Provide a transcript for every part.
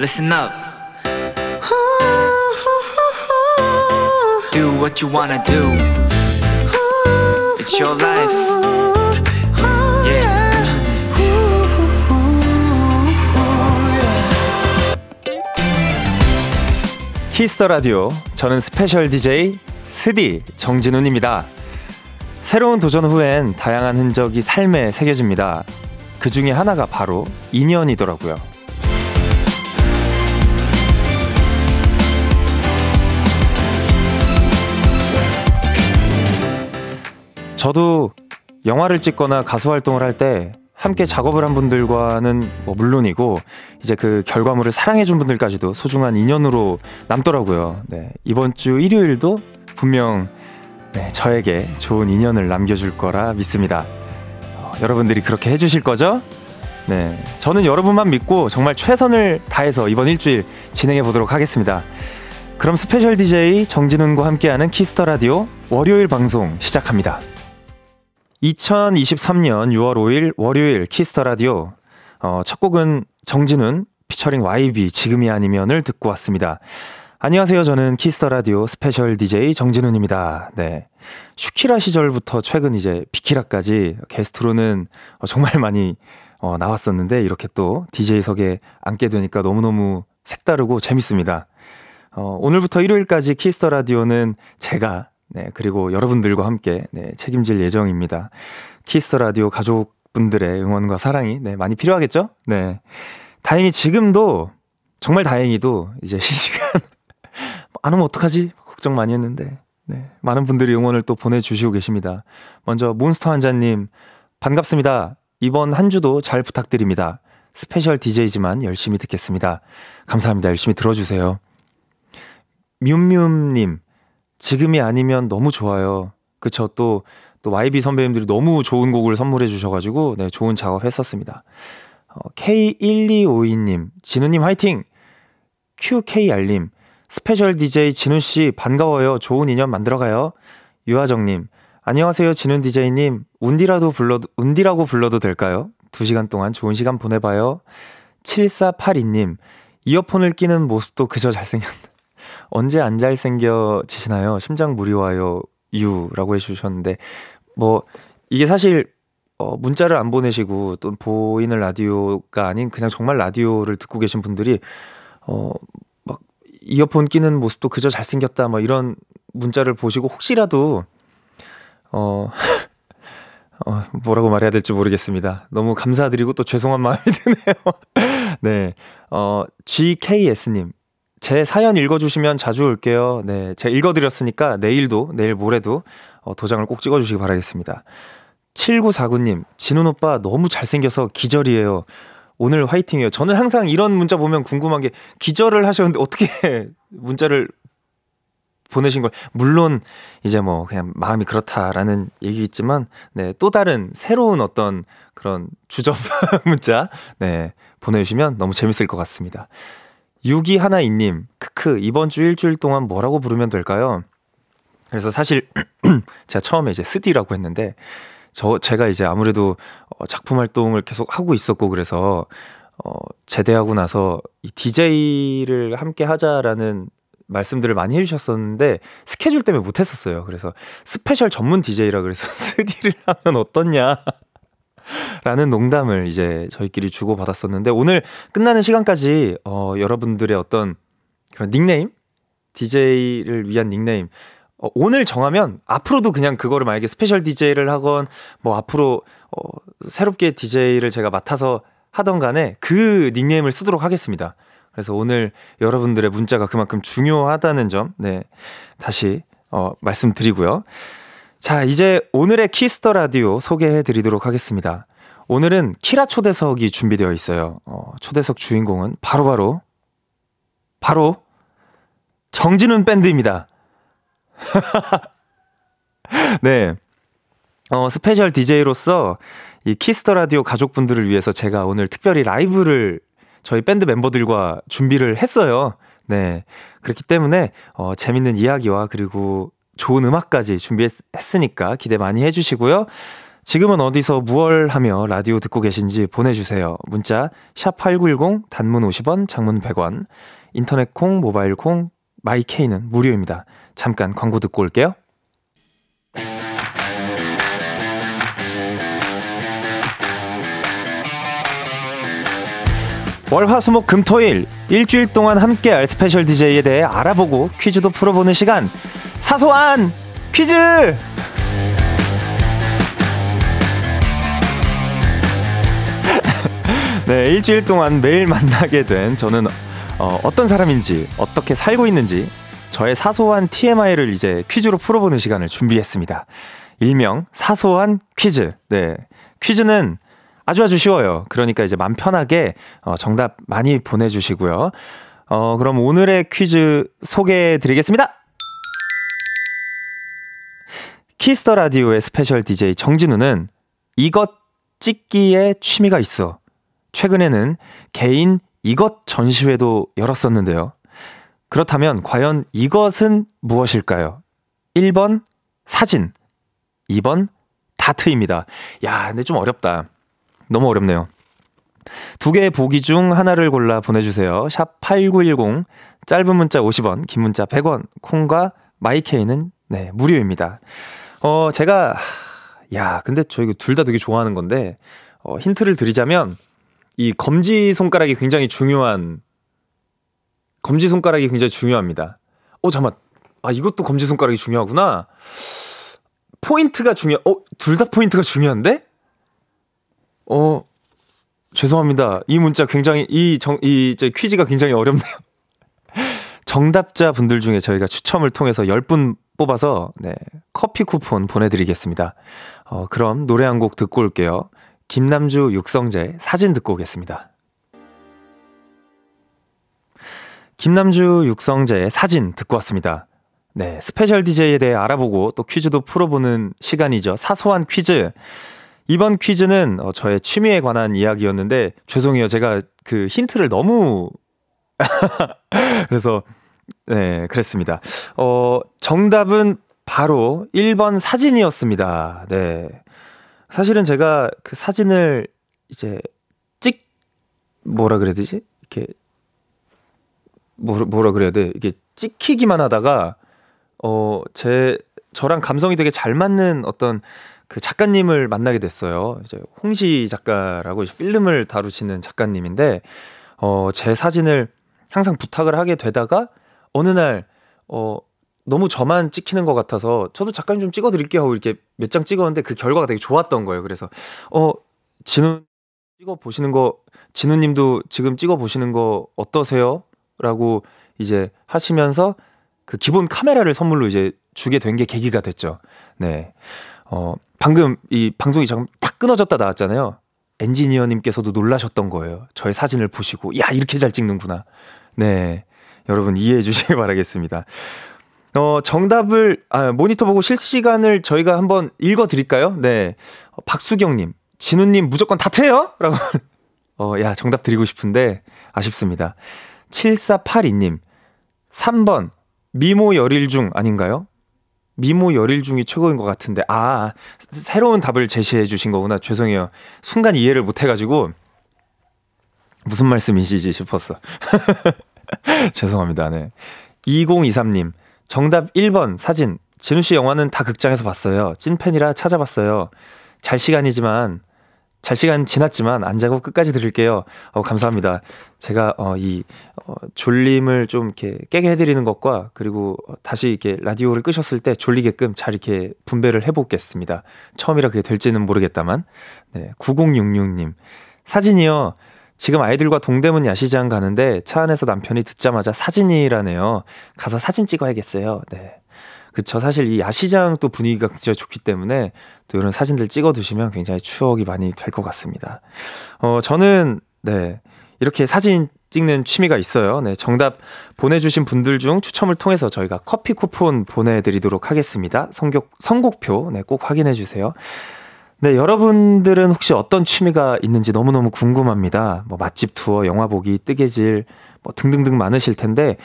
listen up. Do what you wanna do. It's your life. Yeah. 키스터 라디오. 저는 스페셜 DJ 스디 정진훈입니다. 새로운 도전 후엔 다양한 흔적이 삶에 새겨집니다. 그 중에 하나가 바로 인연이더라고요. 저도 영화를 찍거나 가수 활동을 할 때 함께 작업을 한 분들과는 뭐 물론이고 이제 그 결과물을 사랑해준 분들까지도 소중한 인연으로 남더라고요. 네, 이번 주 일요일도 분명 네, 저에게 좋은 인연을 남겨줄 거라 믿습니다. 어, 여러분들이 그렇게 해주실 거죠? 네, 저는 여러분만 믿고 정말 최선을 다해서 이번 일주일 진행해 보도록 하겠습니다. 그럼 스페셜 DJ 정진운과 함께하는 키스 더 라디오 월요일 방송 시작합니다. 2023년 6월 5일 월요일 키스 더 라디오 어, 첫 곡은 정진운 피처링 YB 지금이 아니면을 듣고 왔습니다. 안녕하세요. 저는 키스 더 라디오 스페셜 DJ 정진운입니다. 네. 슈키라 시절부터 최근 이제 비키라까지 게스트로는 어, 정말 많이 어, 나왔었는데 이렇게 또 DJ석에 앉게 되니까 너무너무 색다르고 재밌습니다. 어, 오늘부터 일요일까지 키스 더 라디오는 제가 네, 그리고 여러분들과 함께 네, 책임질 예정입니다. 키스 더 라디오 가족분들의 응원과 사랑이 네, 많이 필요하겠죠? 네. 다행히 지금도 정말 다행히도 이제 실시간 안 오면 어떡하지? 걱정 많이 했는데. 네. 많은 분들이 응원을 또 보내 주시고 계십니다. 먼저 몬스터 한자 님, 반갑습니다. 이번 한 주도 잘 부탁드립니다. 스페셜 DJ지만 열심히 듣겠습니다. 감사합니다. 열심히 들어주세요. 뮨뮨님, 지금이 아니면 너무 좋아요. 그쵸. 또, 또 YB 선배님들이 너무 좋은 곡을 선물해 주셔가지고, 네, 좋은 작업 했었습니다. 어, K1252님, 진운님 화이팅! QKR님, 스페셜 DJ 진운씨 반가워요. 좋은 인연 만들어가요. 유하정님, 안녕하세요. 진운 DJ님, 운디라도 불러도, 운디라고 불러도 될까요? 두 시간 동안 좋은 시간 보내봐요. 7482님, 이어폰을 끼는 모습도 그저 잘생겼다. 언제 안 잘생겨지시나요? 심장 무리 와요. 유라고 해주셨는데, 뭐, 이게 사실, 어, 문자를 안 보내시고, 또 보이는 라디오가 아닌 그냥 정말 라디오를 듣고 계신 분들이, 어, 막, 이어폰 끼는 모습도 그저 잘생겼다, 뭐 이런 문자를 보시고, 혹시라도, 어, 어, 뭐라고 말해야 될지 모르겠습니다. 너무 감사드리고 또 죄송한 마음이 드네요. 네. 어, GKS님. 제 사연 읽어주시면 자주 올게요. 네. 제가 읽어드렸으니까 내일도, 내일 모레도 어, 도장을 꼭 찍어주시기 바라겠습니다. 7949님. 진훈 오빠 너무 잘생겨서 기절이에요. 오늘 화이팅이에요. 저는 항상 이런 문자 보면 궁금한 게 기절을 하셨는데 어떻게 문자를 보내신 걸 물론 이제 뭐 그냥 마음이 그렇다라는 얘기있지만 네, 또 다른 새로운 어떤 그런 주접 문자 네, 보내 주시면 너무 재밌을 것 같습니다. 6이 하나이님 크크 이번 주 일주일 동안 뭐라고 부르면 될까요? 그래서 사실 제가 처음에 이제 쓰디라고 했는데 저 제가 이제 아무래도 어, 작품 활동을 계속 하고 있었고 그래서 어 제대하고 나서 이 DJ를 함께 하자라는 말씀들을 많이 해주셨었는데 스케줄 때문에 못했었어요. 그래서 스페셜 전문 DJ라 그래서 스디를 하면 어떻냐. 라는 농담을 이제 저희끼리 주고받았었는데 오늘 끝나는 시간까지 어, 여러분들의 어떤 그런 닉네임? DJ를 위한 닉네임. 어, 오늘 정하면 앞으로도 그냥 그거를 만약에 스페셜 DJ를 하건 뭐 앞으로 어, 새롭게 DJ를 제가 맡아서 하던 간에 그 닉네임을 쓰도록 하겠습니다. 그래서 오늘 여러분들의 문자가 그만큼 중요하다는 점, 네, 다시, 어, 말씀드리고요. 자, 이제 오늘의 키스 더 라디오 소개해 드리도록 하겠습니다. 오늘은 키라 초대석이 준비되어 있어요. 어, 초대석 주인공은 바로바로, 바로, 바로 정진운 밴드입니다. 네. 어, 스페셜 DJ로서 이 키스 더 라디오 가족분들을 위해서 제가 오늘 특별히 라이브를 저희 밴드 멤버들과 준비를 했어요. 네. 그렇기 때문에 어, 재밌는 이야기와 그리고 좋은 음악까지 준비했으니까 기대 많이 해주시고요. 지금은 어디서 무얼 하며 라디오 듣고 계신지 보내주세요. 문자 샵8910 단문 50원, 장문 100원. 인터넷 콩, 모바일 콩, 마이케이는 무료입니다. 잠깐 광고 듣고 올게요. 월화수목 금토일. 일주일 동안 함께할 스페셜 DJ에 대해 알아보고 퀴즈도 풀어보는 시간. 사소한 퀴즈! 네 일주일 동안 매일 만나게 된 저는 어, 어떤 사람인지 어떻게 살고 있는지 저의 사소한 TMI를 이제 퀴즈로 풀어보는 시간을 준비했습니다. 일명 사소한 퀴즈. 네 퀴즈는 아주 아주 쉬워요. 그러니까 이제 맘 편하게 어, 정답 많이 보내주시고요. 어, 그럼 오늘의 퀴즈 소개해 드리겠습니다. 키스 더 라디오의 special DJ 정진운은 이것 찍기에 취미가 있어. 최근에는 개인 이것 전시회도 열었었는데요. 그렇다면 과연 이것은 무엇일까요? 1번 사진, 2번 다트입니다. 야, 근데 좀 어렵다. 너무 어렵네요. 두 개의 보기 중 하나를 골라 보내주세요. 샵 8910, 짧은 문자 50원, 긴 문자 100원, 콩과 마이케이는 네, 무료입니다. 어, 제가, 야, 근데 저 이거 둘 다 되게 좋아하는 건데, 어, 힌트를 드리자면, 이 검지 손가락이 굉장히 중요한, 검지 손가락이 굉장히 중요합니다. 어, 잠깐 아, 이것도 검지 손가락이 중요하구나. 포인트가 중요, 어, 둘 다 포인트가 중요한데? 어, 죄송합니다. 이 문자 굉장히, 이 정, 이, 저 퀴즈가 굉장히 어렵네요. 정답자 분들 중에 저희가 추첨을 통해서 10분 뽑아서, 네, 커피 쿠폰 보내드리겠습니다. 어, 그럼 노래 한 곡 듣고 올게요. 김남주 육성재 사진 듣고 오겠습니다. 김남주 육성재의 사진 듣고 왔습니다. 네, special DJ에 대해 알아보고 또 퀴즈도 풀어보는 시간이죠. 사소한 퀴즈. 이번 퀴즈는 어, 저의 취미에 관한 이야기였는데 죄송해요. 제가 그 힌트를 너무 그래서 네, 그랬습니다. 어, 정답은 바로 1번 사진이었습니다. 네. 사실은 제가 그 사진을 이제 찍 뭐라 그래야 되지? 이렇게 뭐라, 뭐라 그래야 돼? 이게 찍히기만 하다가 어, 제 저랑 감성이 되게 잘 맞는 어떤 그 작가님을 만나게 됐어요. 이제 홍시 작가라고 필름을 다루시는 작가님인데 어, 제 사진을 항상 부탁을 하게 되다가 어느 날 어, 너무 저만 찍히는 것 같아서 저도 작가님 좀 찍어 드릴게요 하고 이렇게 몇 장 찍었는데 그 결과가 되게 좋았던 거예요. 그래서 어, 진우 찍어 보시는 거 진우 님도 지금 찍어 보시는 거 어떠세요? 라고 이제 하시면서 그 기본 카메라를 선물로 이제 주게 된 게 계기가 됐죠. 네. 어, 방금 이 방송이 잠깐 딱 끊어졌다 나왔잖아요. 엔지니어님께서도 놀라셨던 거예요. 저의 사진을 보시고, 야, 이렇게 잘 찍는구나. 네. 여러분 이해해 주시기 바라겠습니다. 어, 정답을, 아, 모니터 보고 실시간을 저희가 한번 읽어 드릴까요? 네. 어, 박수경님, 진우님 무조건 다트예요? 라고. 어, 야, 정답 드리고 싶은데 아쉽습니다. 7482님, 3번, 미모 열일 중 아닌가요? 미모 열일 중이 최고인 것 같은데 아 새로운 답을 제시해 주신 거구나. 죄송해요. 순간 이해를 못 해가지고 무슨 말씀이시지 싶었어. 죄송합니다. 네. 2023님 정답 1번 사진. 진우 씨 영화는 다 극장에서 봤어요. 찐팬이라 찾아봤어요. 잘 시간이지만 잘 시간 지났지만 안 자고 끝까지 들을게요. 어, 감사합니다. 제가 어, 이 어, 졸림을 좀 이렇게 깨게 해드리는 것과 그리고 다시 이렇게 라디오를 끄셨을 때 졸리게끔 잘 이렇게 분배를 해보겠습니다. 처음이라 그게 될지는 모르겠다만. 네, 9066님 사진이요. 지금 아이들과 동대문 야시장 가는데 차 안에서 남편이 듣자마자 사진이라네요. 가서 사진 찍어야겠어요. 네. 그쵸. 사실 이 야시장 또 분위기가 굉장히 좋기 때문에 또 이런 사진들 찍어 두시면 굉장히 추억이 많이 될 것 같습니다. 어, 저는, 네. 이렇게 사진 찍는 취미가 있어요. 네. 정답 보내주신 분들 중 추첨을 통해서 저희가 커피 쿠폰 보내드리도록 하겠습니다. 선곡, 선곡표, 네. 꼭 확인해 주세요. 네, 여러분들은 혹시 어떤 취미가 있는지 너무너무 궁금합니다. 뭐 맛집 투어, 영화 보기, 뜨개질, 뭐 등등등 많으실 텐데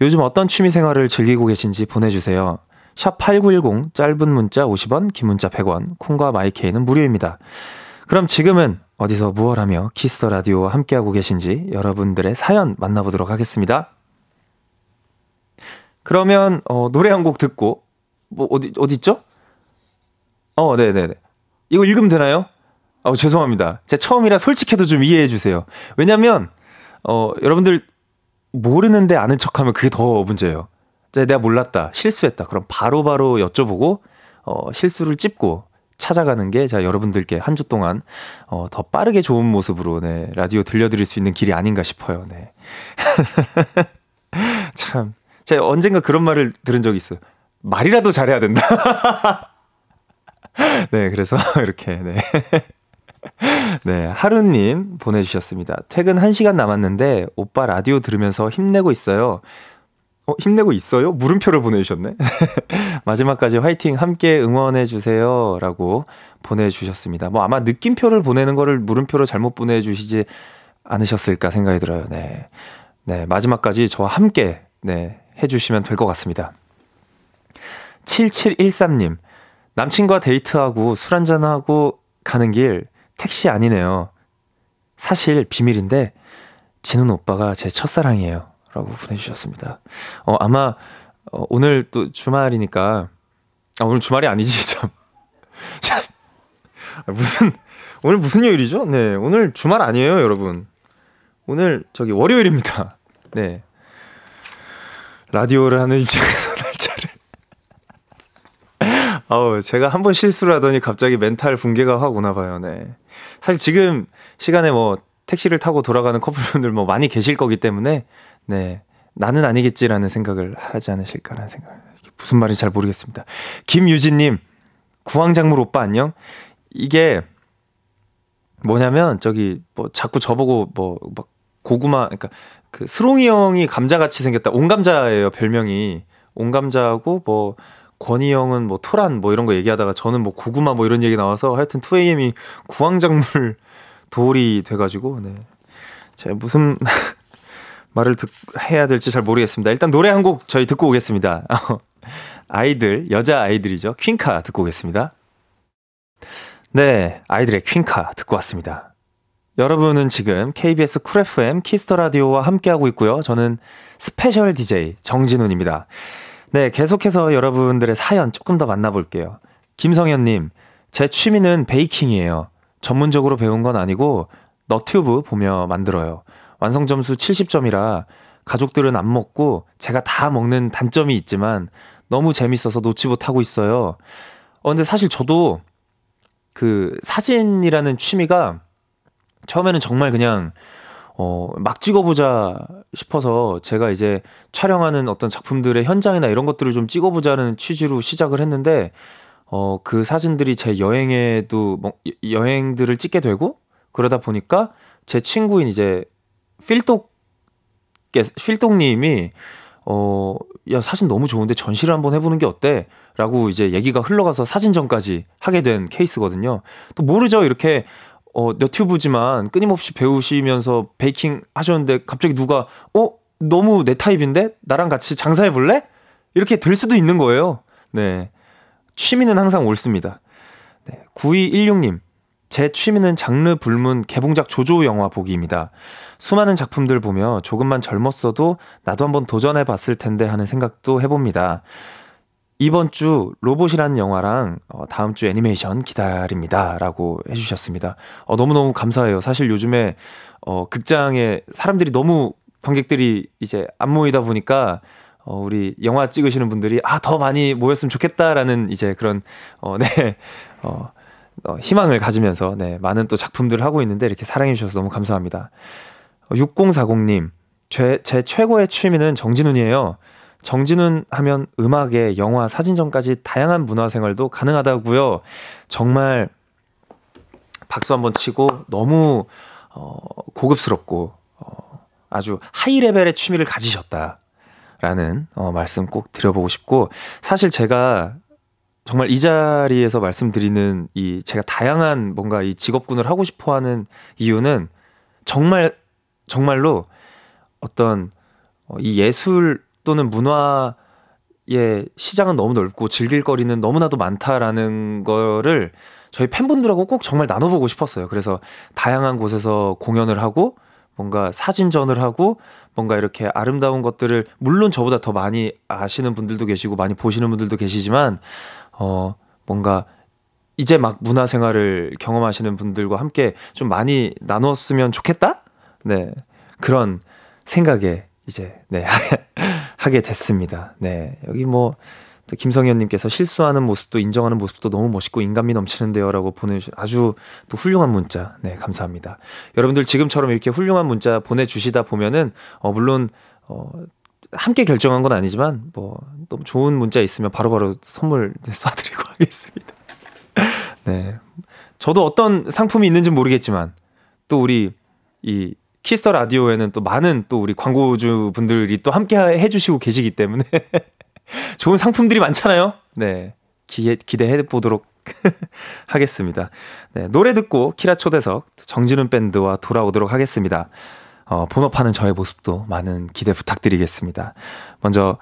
요즘 어떤 취미 생활을 즐기고 계신지 보내주세요. 샵8910 짧은 문자 50원, 긴 문자 100원, 콩과 마이케이는 무료입니다. 그럼 지금은 어디서 무얼 하며 키스 더 라디오와 함께하고 계신지 여러분들의 사연 만나보도록 하겠습니다. 그러면 어, 노래 한 곡 듣고 뭐 어디 어디 있죠? 어, 네, 네, 네. 이거 읽으면 되나요? 어, 죄송합니다. 제 처음이라 솔직해도 좀 이해해 주세요. 왜냐면 어, 여러분들 모르는데 아는 척하면 그게 더 문제예요. 내가 몰랐다, 실수했다. 그럼 바로바로 바로 여쭤보고 어, 실수를 찝고 찾아가는 게 자, 여러분들께 한 주 동안 어, 더 빠르게 좋은 모습으로 네, 라디오 들려드릴 수 있는 길이 아닌가 싶어요. 네. 참. 제가 언젠가 그런 말을 들은 적이 있어요. 말이라도 잘해야 된다. 네, 그래서 이렇게, 네. 네, 하루님 보내주셨습니다. 퇴근 1시간 남았는데, 오빠 라디오 들으면서 힘내고 있어요. 어, 힘내고 있어요? 물음표를 보내주셨네. 마지막까지 화이팅 함께 응원해주세요. 라고 보내주셨습니다. 뭐 아마 느낌표를 보내는 거를 물음표로 잘못 보내주시지 않으셨을까 생각이 들어요. 네. 네, 마지막까지 저와 함께, 네, 해주시면 될 것 같습니다. 7713님, 남친과 데이트하고 술 한잔하고 가는 길 택시 아니네요. 사실 비밀인데, 진은 오빠가 제 첫사랑이에요. 라고 보내주셨습니다. 어, 아마, 어, 오늘 또 주말이니까, 아, 오늘 주말이 아니지, 참. 참. 아, 무슨, 오늘 무슨 요일이죠? 네, 오늘 주말 아니에요, 여러분. 오늘 저기 월요일입니다. 네. 라디오를 하는 입장에서 날짜를. 아우, 제가 한 번 실수를 하더니 갑자기 멘탈 붕괴가 확 오나 봐요, 네. 사실 지금 시간에 뭐 택시를 타고 돌아가는 커플분들 뭐 많이 계실 거기 때문에, 네. 나는 아니겠지라는 생각을 하지 않으실까라는 생각. 무슨 말인지 잘 모르겠습니다. 김유진님, 구황작물 오빠 안녕? 이게 뭐냐면, 저기, 뭐, 자꾸 저보고 뭐, 막 고구마, 그러니까 그 스롱이 형이 감자같이 생겼다. 온감자예요, 별명이. 온감자하고 뭐 권희 형은 뭐 토란 뭐 이런 거 얘기하다가 저는 뭐 고구마 뭐 이런 얘기 나와서 하여튼 2AM이 구황작물 돌이 돼가지고 네. 제가 무슨 말을 듣, 해야 될지 잘 모르겠습니다. 일단 노래 한 곡 저희 듣고 오겠습니다. 아이들, 여자 아이들이죠. 퀸카 듣고 오겠습니다. 네, 아이들의 퀸카 듣고 왔습니다. 여러분은 지금 KBS 쿨 FM 키스 더 라디오와 함께하고 있고요. 저는 special DJ 정진운입니다. 네, 계속해서 여러분들의 사연 조금 더 만나볼게요. 김성현님, 제 취미는 baking이에요. 전문적으로 배운 건 아니고 너튜브 보며 만들어요. 완성 점수 70점이라 가족들은 안 먹고 제가 다 먹는 단점이 있지만 너무 재밌어서 놓지 못하고 있어요. 어, 근데 사실 저도 그 사진이라는 취미가 처음에는 정말 그냥 어, 막 찍어보자 싶어서 제가 이제 촬영하는 어떤 작품들의 현장이나 이런 것들을 좀 찍어보자는 취지로 시작을 했는데, 어, 그 사진들이 제 여행에도, 뭐, 여행들을 찍게 되고, 그러다 보니까 제 친구인 이제 필독, 필독님이, 어, 야, 사진 너무 좋은데 전시를 한번 해보는 게 어때? 라고 이제 얘기가 흘러가서 사진전까지 하게 된 케이스거든요. 또 모르죠. 이렇게 어, 너튜브지만 끊임없이 배우시면서 베이킹 하셨는데 갑자기 누가, 어? 너무 내 타입인데? 나랑 같이 장사해 볼래? 이렇게 될 수도 있는 거예요. 네. 취미는 항상 옳습니다. 네. 9216님. 제 취미는 장르 불문 개봉작 조조 영화 보기입니다. 수많은 작품들 보며 조금만 젊었어도 나도 한번 도전해 봤을 텐데 하는 생각도 해봅니다. 이번 주 로봇이라는 영화랑 어, 다음 주 애니메이션 기다립니다. 라고 해주셨습니다. 어, 너무너무 감사해요. 사실 요즘에 어, 극장에 사람들이 너무 관객들이 이제 안 모이다 보니까 어, 우리 영화 찍으시는 분들이 아, 더 많이 모였으면 좋겠다라는 이제 그런, 어, 네, 어, 어, 희망을 가지면서 네, 많은 또 작품들을 하고 있는데 이렇게 사랑해주셔서 너무 감사합니다. 6040님, 제, 제 최고의 취미는 정진훈이에요. 정진훈 하면 음악에 영화, 사진전까지 다양한 문화생활도 가능하다고요. 정말 박수 한번 치고 너무 어, 고급스럽고 어, 아주 하이 레벨의 취미를 가지셨다라는 어, 말씀 꼭 드려보고 싶고 사실 제가 정말 이 자리에서 말씀드리는 이 제가 다양한 뭔가 이 직업군을 하고 싶어 하는 이유는 정말 정말로 어떤 어, 이 예술 또는 문화 예, 시장은 너무 넓고 즐길 거리는 너무나도 많다라는 거를 저희 팬분들하고 꼭 정말 나눠보고 싶었어요. 그래서 다양한 곳에서 공연을 하고 뭔가 사진전을 하고 뭔가 이렇게 아름다운 것들을 물론 저보다 더 많이 아시는 분들도 계시고 많이 보시는 분들도 계시지만 어 뭔가 이제 막 문화 생활을 경험하시는 분들과 함께 좀 많이 나눴으면 좋겠다? 네. 그런 생각에 이제 네 하게 됐습니다. 네 여기 뭐 김성현님께서 실수하는 모습도 인정하는 모습도 너무 멋있고 인간미 넘치는데요라고 보내주신 아주 또 훌륭한 문자 네 감사합니다. 여러분들 지금처럼 이렇게 훌륭한 문자 보내주시다 보면은 어 물론 어 함께 결정한 건 아니지만 뭐 너무 좋은 문자 있으면 바로바로 바로 선물 쏴드리고 하겠습니다. 네 저도 어떤 상품이 있는지 모르겠지만 또 우리 이 키스 더 라디오에는 또 많은 또 우리 광고주 분들이 또 함께 해주시고 계시기 때문에 좋은 상품들이 많잖아요. 네. 기대, 기대해 보도록 하겠습니다. 네. 노래 듣고 키라 초대석 정진운 밴드와 돌아오도록 하겠습니다. 어, 본업하는 저의 모습도 많은 기대 부탁드리겠습니다. 먼저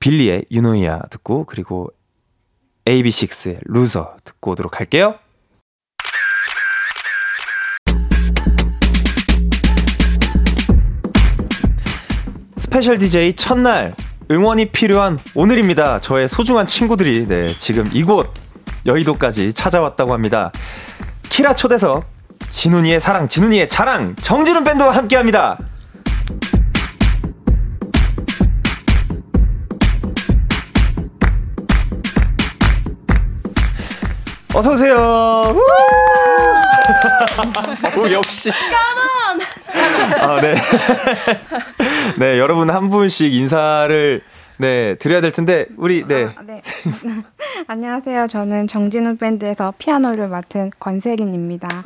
빌리의 EUNOIA 듣고 그리고 AB6IX의 Loser 듣고 오도록 할게요. special DJ 첫날 응원이 필요한 오늘입니다. 저의 소중한 친구들이 네, 지금 이곳 여의도까지 찾아왔다고 합니다. 키라 초대석 진훈이의 사랑, 진훈이의 자랑, 정진훈 밴드와 함께합니다. 어서 오세요. 오, 역시. 아, 네. 네, 여러분 한 분씩 인사를 네, 드려야 될 텐데 우리 네. 아, 네. 안녕하세요. 저는 정진우 밴드에서 피아노를 맡은 권세린입니다.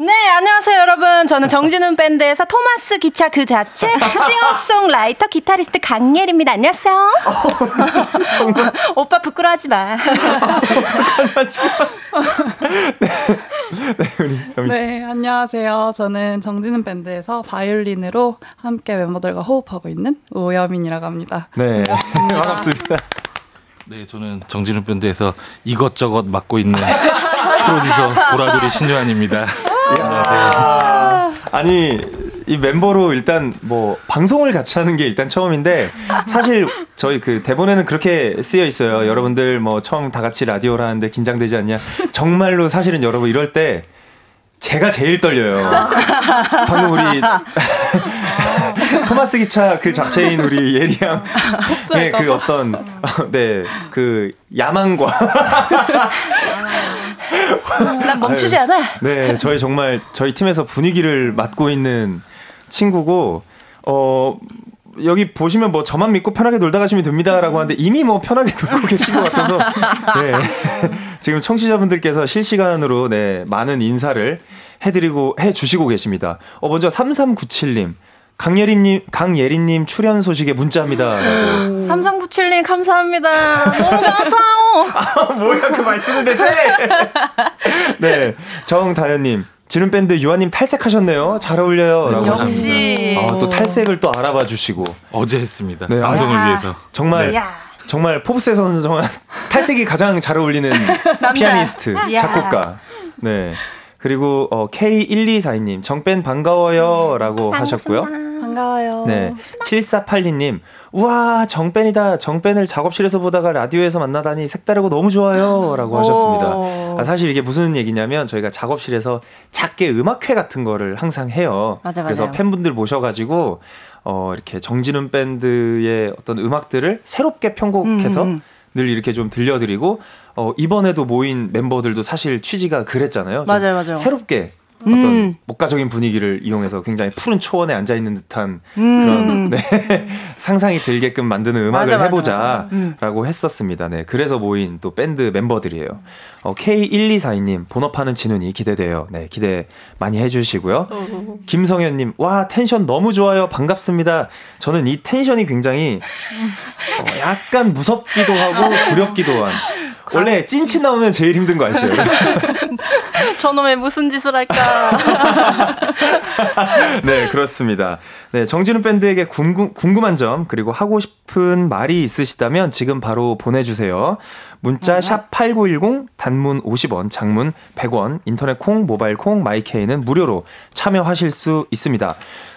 네, 안녕하세요, 여러분. 저는 정진훈 밴드에서 토마스 기차 그 자체 싱어송라이터 기타리스트 강예리입니다. 안녕하세요. 어, 오빠 부끄러워하지 마. 네, 네, 네, 안녕하세요. 저는 정진훈 밴드에서 바이올린으로 함께 멤버들과 호흡하고 있는 오여민이라고 합니다. 네, 반갑습니다. 반갑습니다. 네, 저는 정진훈 밴드에서 이것저것 맡고 있는 프로듀서 보라돌이 신유한입니다. 안녕하세요. 아니 이 멤버로 일단 뭐 방송을 같이 하는 게 일단 처음인데 사실 저희 그 대본에는 그렇게 쓰여 있어요. 여러분들 뭐 처음 다 같이 라디오를 하는데 긴장되지 않냐? 정말로 사실은 여러분 이럴 때 제가 제일 떨려요. 방금 우리 토마스 기차 그 잡채인 우리 예리양 네, 그 어떤 네 그 야망과 난 멈추지 않아. 네, 저희 정말 저희 팀에서 분위기를 맡고 있는 친구고 어 여기 보시면 뭐 저만 믿고 편하게 놀다 가시면 됩니다라고 하는데 이미 뭐 편하게 놀고 계신 것 같아서 네. 지금 청취자분들께서 실시간으로 네 많은 인사를 해드리고 해 주시고 계십니다. 어 먼저 3397님 강예린님, 강예린님 출연 소식에 문자입니다. 3397님, 감사합니다. 너무 감사해요. 아, 뭐야, 그 말투는 대체? 네. 정다현님, 지름 밴드 유아님 탈색하셨네요. 잘 어울려요. 라고 역시. 아, 또 탈색을 또 알아봐 주시고. 어제 했습니다. 네. 방송을 야. 위해서. 정말. 네. 정말 포브스에서는 정말 탈색이 가장 잘 어울리는 피아니스트, 작곡가. 네. 그리고 어, K1242님, 정밴 반가워요. 라고 하셨고요. 반가워요. 네. 7482님, 우와, 정밴이다. 정밴을 작업실에서 보다가 라디오에서 만나다니 색다르고 너무 좋아요. 라고 하셨습니다. 아, 사실 이게 무슨 얘기냐면 저희가 작업실에서 작게 음악회 같은 거를 항상 해요. 맞아, 그래서 맞아요. 팬분들 모셔가지고, 어, 이렇게 정진훈 밴드의 어떤 음악들을 새롭게 편곡해서 음, 음. 늘 이렇게 좀 들려드리고 어, 이번에도 모인 멤버들도 사실 취지가 그랬잖아요. 맞아요, 맞아요. 새롭게 어떤 음. 목가적인 분위기를 이용해서 굉장히 푸른 초원에 앉아 있는 듯한 음. 그런 네. 상상이 들게끔 만드는 음악을 맞아, 해보자라고 음. 했었습니다. 네, 그래서 모인 또 밴드 멤버들이에요. 어, K1242님 본업하는 진훈이 기대돼요. 네, 기대 많이 해주시고요. 김성현님 와 텐션 너무 좋아요. 반갑습니다. 저는 이 텐션이 굉장히 어, 약간 무섭기도 하고 두렵기도 한 원래 찐치 나오면 제일 힘든 거 아시죠? 저놈의 무슨 짓을 할까? 네, 그렇습니다. 네, 정진우 밴드에게 궁금, 궁금한 점, 그리고 하고 싶은 말이 있으시다면 지금 바로 보내주세요. 문자 샵 8910, 단문 50원, 장문 100원, 인터넷 콩, 모바일 콩, 마이케이는 무료로 참여하실 수 있습니다.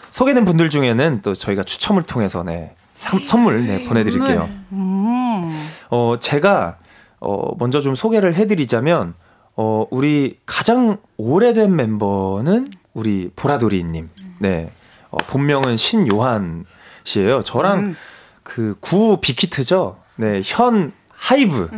소개된 분들 중에는 또 저희가 추첨을 통해서 네, sam- 선물 네, 보내드릴게요. 음. 어, 제가, 어, 먼저 좀 소개를 해드리자면, 어, 우리 가장 오래된 멤버는 우리 보라돌이님. 네. 어, 본명은 신요한 씨예요. 저랑 그구 빅히트죠. 네. 현 하이브.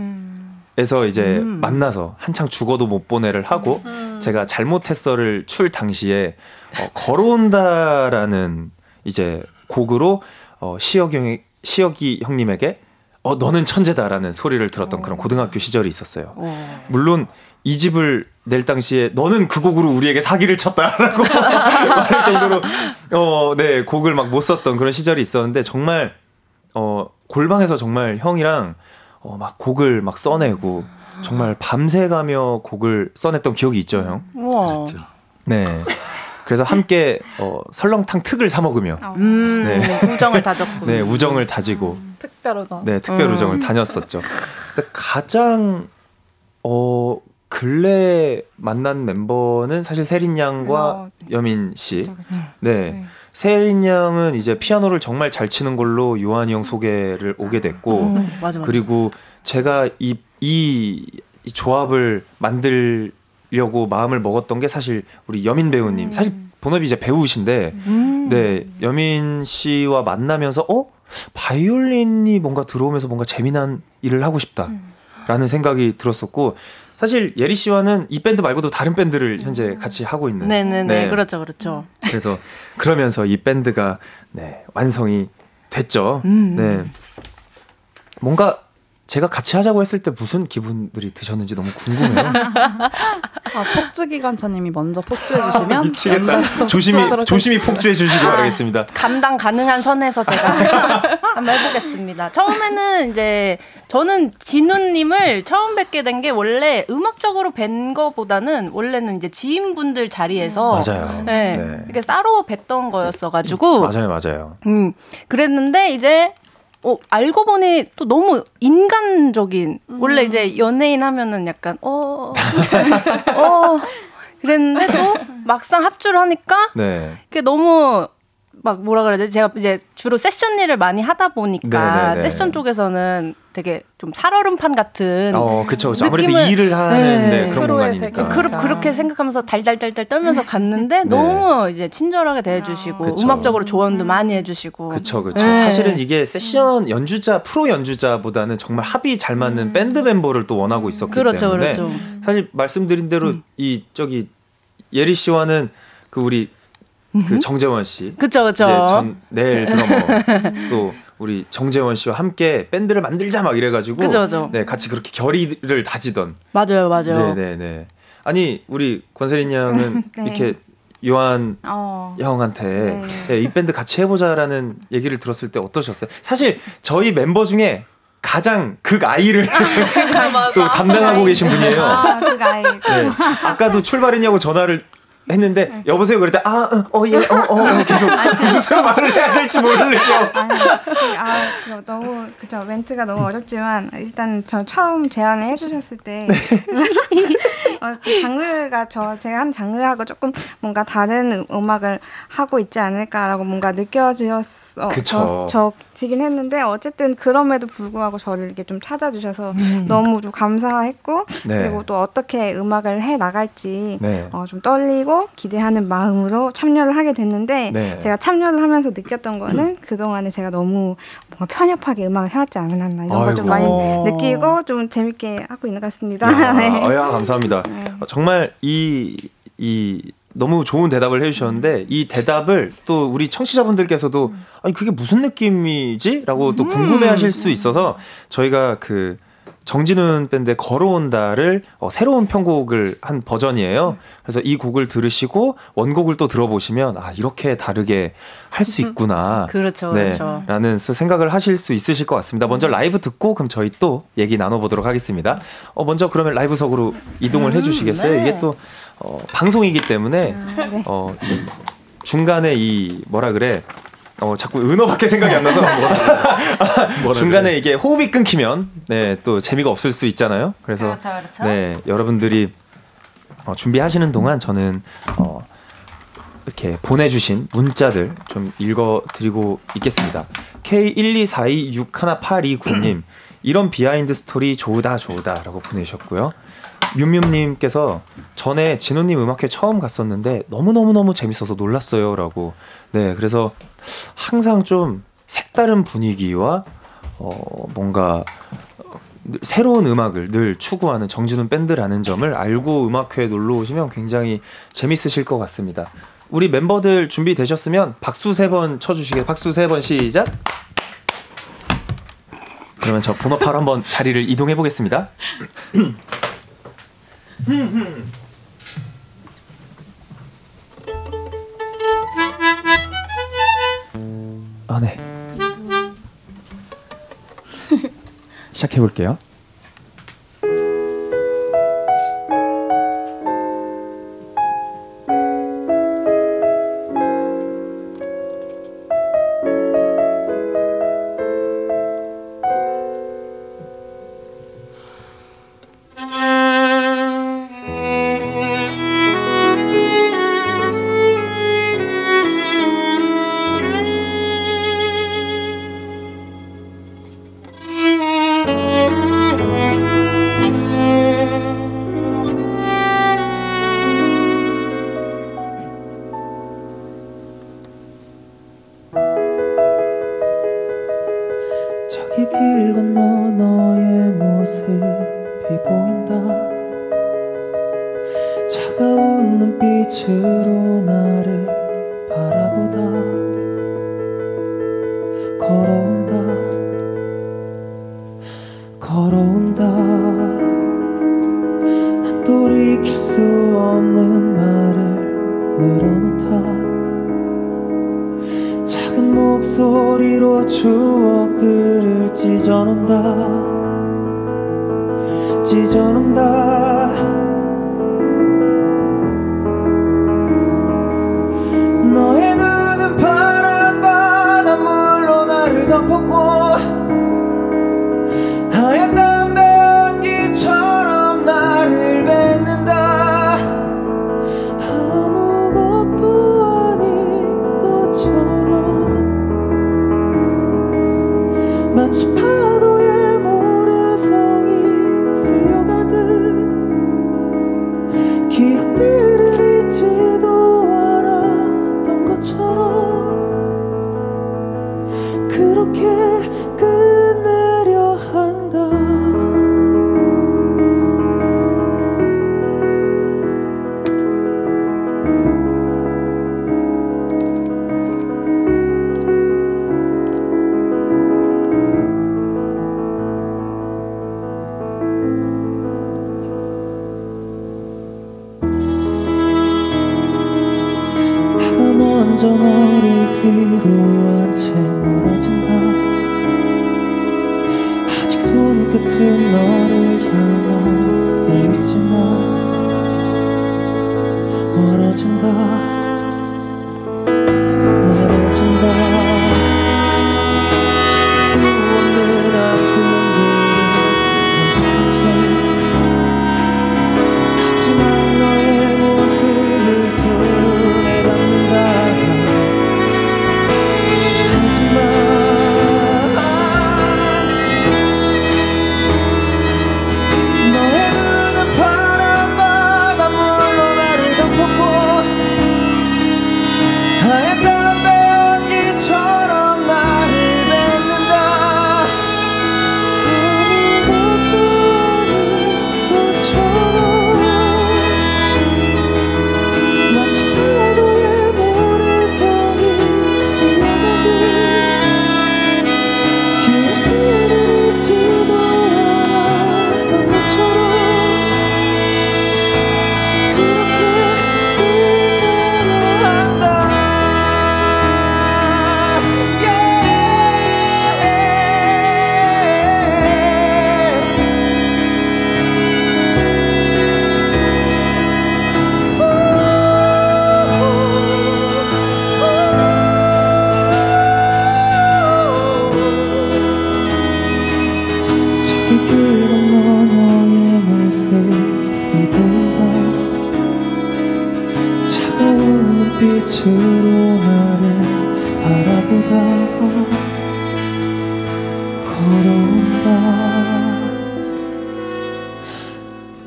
에서 이제 만나서 한창 죽어도 못 보내를 하고 제가 잘못했어를 출 당시에 어, 걸어온다라는 이제 곡으로 어, 시혁이 시혁이 형님에게 어 너는 천재다라는 소리를 들었던 그런 고등학교 시절이 있었어요. 물론 이 집을 낼 당시에 너는 그 곡으로 우리에게 사기를 쳤다라고 말할 정도로 어네 곡을 막 못 썼던 그런 시절이 있었는데 정말 어 골방에서 정말 형이랑 어 막 곡을 막 써내고 정말 밤새 가며 곡을 써냈던 기억이 있죠 형. 우와. 그렇죠. 네. 그래서 함께 어 설렁탕 특을 사 먹으며 음, 네. 우정을 다졌고. 네 우정을 다지고 특별하죠. 네, 특별 음. 우정을 다녔었죠. 가장 어 근래 만난 멤버는 사실 세린 양과 어, 여민 씨. 그쵸, 그쵸. 네. 네. 세린 양은 이제 피아노를 정말 잘 치는 걸로 요한이 형 소개를 오게 됐고 음, 맞아, 맞아. 그리고 제가 이, 이, 이 조합을 만들 려고 마음을 먹었던 게 사실 우리 여민 배우님. 사실 본업이 이제 배우신데 음. 네, 여민 씨와 만나면서 어 바이올린이 뭔가 들어오면서 뭔가 재미난 일을 하고 싶다라는 생각이 들었었고 사실 예리 씨와는 이 밴드 말고도 다른 밴드를 현재 같이 하고 있는 네네네. 네. 그렇죠, 그렇죠. 그래서 그러면서 이 밴드가 네, 완성이 됐죠. 음. 네. 뭔가 제가 같이 하자고 했을 때 무슨 기분들이 드셨는지 너무 궁금해요. 아, 폭주 기관차님이 먼저 폭주해 주시면 아, 미치겠다. 조심히 조심히. 폭주해 주시기 바라겠습니다. 감당 가능한 선에서 제가 한번 해보겠습니다. 처음에는 이제 저는 진우님을 처음 뵙게 된 게 원래 음악적으로 뵌 거보다는 원래는 이제 지인분들 자리에서 맞아요. 네, 네. 이게 따로 뵀던 거였어가지고 맞아요, 맞아요. 음, 그랬는데 이제 어, 알고 보니 또 너무 인간적인. 원래 이제 연예인 하면은 약간 어, 어. 그랬는데 또 막상 합주를 하니까 네. 그게 너무 막 뭐라 그래야 되지? 제가 이제 주로 세션 일을 많이 하다 보니까 네네네. 세션 쪽에서는 되게 좀 살얼음판 같은 어, 그쵸, 그쵸. 아무래도 일을 하는 네. 네, 그런 공간이니까. 그렇, 그렇게 생각하면서 달달달달 떨면서 갔는데 네. 너무 이제 친절하게 대해주시고 그쵸. 음악적으로 조언도 많이 해주시고 그쵸, 그쵸. 네. 사실은 이게 세션 연주자, 프로 연주자보다는 정말 합이 잘 맞는 밴드 멤버를 또 원하고 있었기 그렇죠, 때문에. 그렇죠. 사실 말씀드린 대로 이, 저기, 예리 씨와는 그 우리 그 정재원 씨. 그쵸 그쵸 이제 전 내일 드러머 또 우리 정재원 씨와 함께 밴드를 만들자 막 이래가지고 그죠, 그죠. 네 같이 그렇게 결의를 다지던 맞아요 맞아요 네네네 아니 우리 권세린 양은 네. 이렇게 요한 어. 형한테 네. 네, 이 밴드 같이 해보자라는 얘기를 들었을 때 어떠셨어요? 사실 저희 멤버 중에 가장 극 아이를 또 담당하고 계신 분이에요. 아, 그 아이. 네. 아까도 출발했냐고 전화를 했는데 여보세요 그랬다 아어예어어 계속 무슨 말을 해야 될지 모르겠어. 아, 그 너무 그죠 멘트가 너무 어렵지만 일단 저 처음 제안을 해주셨을 때 네. 어, 그 장르가 저 제가 한 장르하고 조금 뭔가 다른 음- 음악을 하고 있지 않을까라고 뭔가 느껴지었 어 그쵸. 저, 저지긴 했는데 어쨌든 그럼에도 불구하고 저를 이렇게 좀 찾아주셔서 너무 좀 감사했고 음. 네. 그리고 또 어떻게 음악을 해 나갈지 네. 어, 좀 떨리고 기대하는 마음으로 참여를 하게 됐는데 네. 제가 참여를 하면서 느꼈던 거는 그 동안에 제가 너무 뭔가 편협하게 음악을 해왔지 않았나 이런 걸 좀 많이. 느끼고 좀 재밌게 하고 있는 것 같습니다. 야, 네. 어야 감사합니다. 어, 정말 이이 너무 좋은 대답을 해주셨는데 이 대답을 또 우리 청취자분들께서도 음. 아니 그게 무슨 느낌이지?라고 또 궁금해하실 음. 수 있어서 저희가 그 정진훈 밴드의 걸어온다를 어, 새로운 편곡을 한 버전이에요. 음. 그래서 이 곡을 들으시고 원곡을 또 들어보시면 아 이렇게 다르게 할 수 있구나. 그렇죠, 네, 그렇죠. 라는 생각을 하실 수 있으실 것 같습니다. 먼저 라이브 듣고 그럼 저희 또 얘기 나눠보도록 하겠습니다. 어, 먼저 그러면 라이브석으로 이동을 음, 해주시겠어요? 네. 이게 또 어, 방송이기 때문에 아, 네. 어, 중간에 이 뭐라 그래 어, 자꾸 은어밖에 생각이 안 나서 중간에 이게 호흡이 끊기면 네, 또 재미가 없을 수 있잖아요. 그래서 그렇죠, 그렇죠. 네, 여러분들이 어, 준비하시는 동안 저는 어, 이렇게 보내주신 문자들 좀 읽어드리고 있겠습니다. K124261829님 이런 behind story 좋다 좋다라고 보내셨고요. 뮤뮤님께서 전에 진우님 음악회 처음 갔었는데 너무너무너무 재밌어서 놀랐어요. 라고. 네, 그래서 항상 좀 색다른 분위기와 어, 뭔가 새로운 음악을 늘 추구하는 정진훈 밴드라는 점을 알고 음악회에 놀러 오시면 굉장히 재밌으실 것 같습니다. 우리 멤버들 준비되셨으면 박수 세 번 쳐주시게 박수 세 번 시작. 그러면 저 본업하러 한번 자리를 이동해 보겠습니다. 흠흠. 아 네. 음. 시작해 볼게요. 나를 바라보다 걸어온다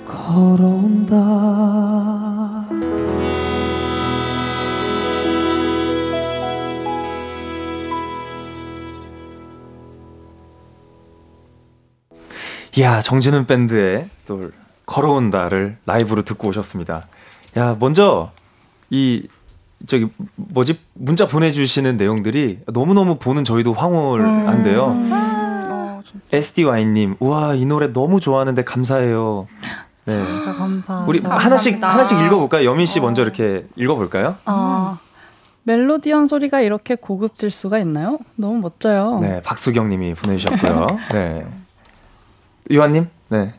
걸어온다 야 정진은 밴드의 또 걸어온다를 라이브로 듣고 오셨습니다. 야 먼저 이 저기 뭐지 문자 보내주시는 내용들이 너무 너무 보는 저희도 황홀한데요. 어, 좀 SDY님 우와 이 노래 너무 좋아하는데 감사해요. 네. 감사. 우리 하나씩 하나씩 읽어볼까요? 여민 씨 먼저 이렇게 읽어볼까요? 아, 멜로디한 소리가 이렇게 고급질 수가 있나요? 너무 멋져요. 네 박수경님이 보내주셨고요. 네 유한님 네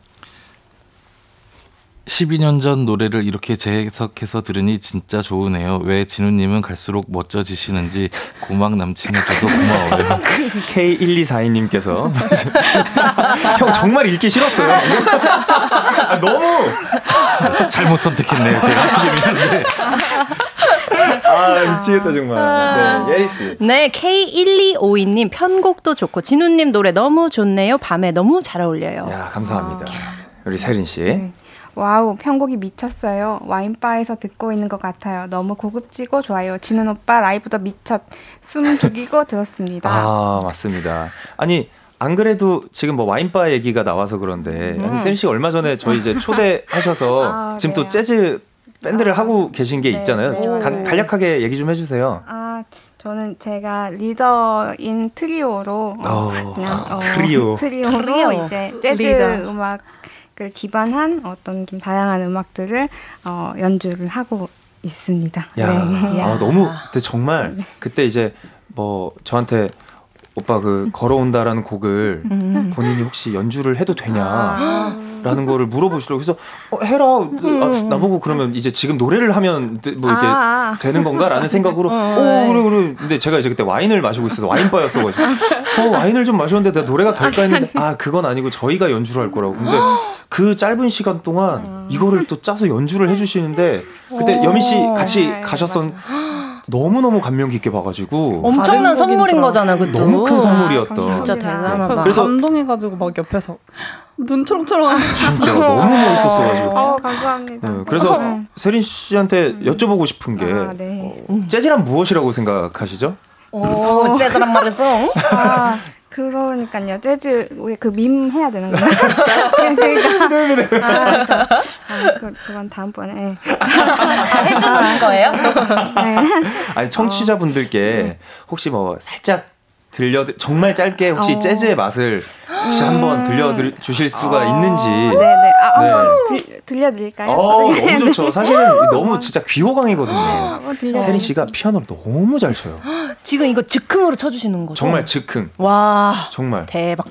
12년 전 노래를 이렇게 재해석해서 들으니 진짜 좋으네요. 왜 진우님은 갈수록 멋져지시는지 고막 남친이 저도 고마워요. K1242님께서 형 정말 읽기 싫었어요. 아, 너무 잘못 선택했네요. 제가 미안한데. 아 미치겠다 정말. 네 예리 씨. 네, K1252님 편곡도 좋고 진우님 노래 너무 좋네요. 밤에 너무 잘 어울려요. 야 감사합니다. 우리 세린 씨. 네. wow, 편곡이 미쳤어요. 와인바에서 듣고 있는 것 같아요. 너무 고급지고 좋아요. 진운 오빠 라이브도 미쳤. 숨 죽이고 들었습니다. 아 맞습니다. 아니 안 그래도 지금 뭐 와인바 얘기가 나와서 그런데 아니, 세린 씨가 얼마 전에 저희 이제 초대하셔서 아, 지금 또 네. 재즈 밴드를 하고 계신 게 네, 있잖아요. 네, 네. 간략하게 얘기 좀 해주세요. 아, 저는 제가 리더인 트리오로 어, 어, 그냥 어, 트리오. 트리오로 트리오. 이제 재즈 리더. 음악 을 기반한 어떤 좀 다양한 음악들을 어, 연주를 하고 있습니다. 야, 네. 아, 너무 근데 정말 그때 이제 뭐 저한테 오빠 그 걸어온다라는 곡을 음. 본인이 혹시 연주를 해도 아. 되냐라는 거를 물어보시려고 그래서 어, 해라 아, 나보고 그러면 이제 지금 노래를 하면 뭐 이렇게 아, 아. 되는 건가라는 생각으로 오 그래 그래 근데 제가 이제 그때 와인을 마시고 있어서 와인바였어가지고 어 와인을 좀 마셨는데 내가 노래가 될까 했는데 아 그건 아니고 저희가 연주를 할 거라고 근데 그 짧은 시간 동안 이거를 또 짜서 연주를 해주시는데 그때 여민 씨 같이 네, 가셨던 너무 너무 감명 깊게 봐가지고 엄청난 선물인 줄 거잖아, 그것도. 너무 큰 선물이었다. 감사합니다. 진짜 대단하다. 그래서- 감동해가지고 막 옆에서 눈 초롱초롱. 진짜 너무 멋있었어가지고 어, 감사합니다. 네, 그래서 네. 세린 씨한테 여쭤보고 싶은 게 아, 네. 어, 재즈란 무엇이라고 생각하시죠? 오, 세드란 말해서. 아, 그러니까요. 재즈 그밈 해야 되는 건가요? 그러니까 아, 그러니까, 아, 그, 그건 다음번에. 네. 아, 해주는 거예요? 네. 아니 청취자분들께 혹시 뭐 살짝 들려 정말 짧게 혹시 어. 재즈의 맛을 혹시 한번 들려 주실 수가 있는지. 네네. 아, 한번 들, 들려드릴까요? 어 네. 너무 좋죠. 사실은 너무 진짜 귀호강이거든요. 들려. 세린 씨가 피아노를 너무 잘 쳐요. 지금 이거 즉흥으로 쳐주시는 거죠? 정말 즉흥. 와, 정말. 대박.